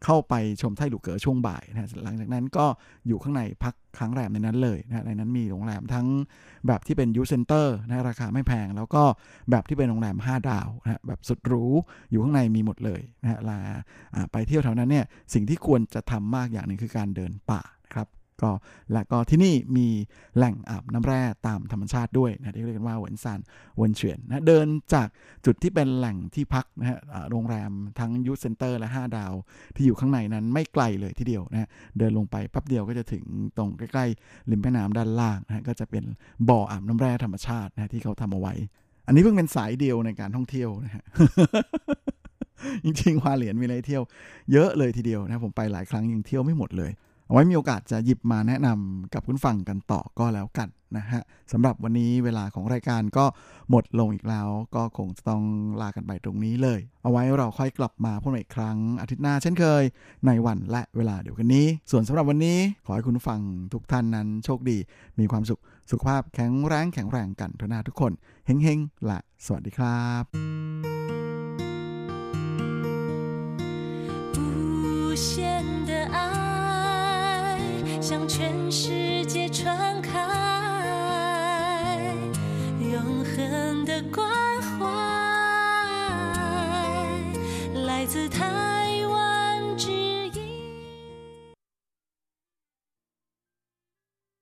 เข้าไปชมไทลูเก๋อช่วงบ่ายนะหลังจากนั้นก็อยู่ข้างในพักค้างแรมในนั้นเลยนะในนั้นมีโรงแรมทั้งแบบที่เป็น youth center นะราคาไม่แพง แล้วก็แบบที่เป็นโรงแรม 5 ดาวนะแบบสุดหรูอยู่ข้างในมีหมดเลยนะเวลาไปเที่ยวแถวนั้นเนี่ยสิ่งที่ควรจะทำมากอย่างหนึ่งคือการเดินป่าครับ ก็และก็ที่นี่มีแหล่งอาบน้ำแร่ตามธรรมชาติด้วยนะที่เรียกกันว่าเหวนซานเวนเฉียนนะเดินจากจุดที่เป็นแหล่งที่พักนะฮะโรงแรมทั้ง youth center และ 5 ดาว ที่อยู่ข้างในนั้นไม่ไกลเลยทีเดียวนะเดินลงไปแป๊บเดียวก็จะถึงตรงใกล้ๆริมแม่น้ำด้านล่างนะก็จะเป็นบ่ออาบน้ำแร่ธรรมชาตินะที่เขาทำเอาไว้ อันนี้เพิ่งเป็นสายเดียวในการท่องเที่ยวนะฮะจริงๆวาเหรียญมีอะไรเที่ยว เยอะเลยทีเดียวนะผมไปหลายครั้งยังเที่ยวไม่หมดเลย เอาไว้มีโอกาสจะหยิบมาแนะนำกับคุณฟังกันต่อก็แล้วกันนะฮะสำหรับวันนี้เวลาของรายการก็หมดลงอีกแล้ว ก็คงจะต้องลากันไปตรงนี้เลย เอาไว้เราค่อยกลับมาพูดใหม่อีกครั้งอาทิตย์หน้าเช่นเคย ในวันและเวลาเดียวกันนี้ ส่วนสำหรับวันนี้ขอให้คุณฟังทุกท่านนั้นโชคดี มีความสุขสุขภาพแข็งแรงแข็งแรงกันทุกนาทุกคนเฮงๆและสวัสดีครับ不屑。向全世界传开，永恒的光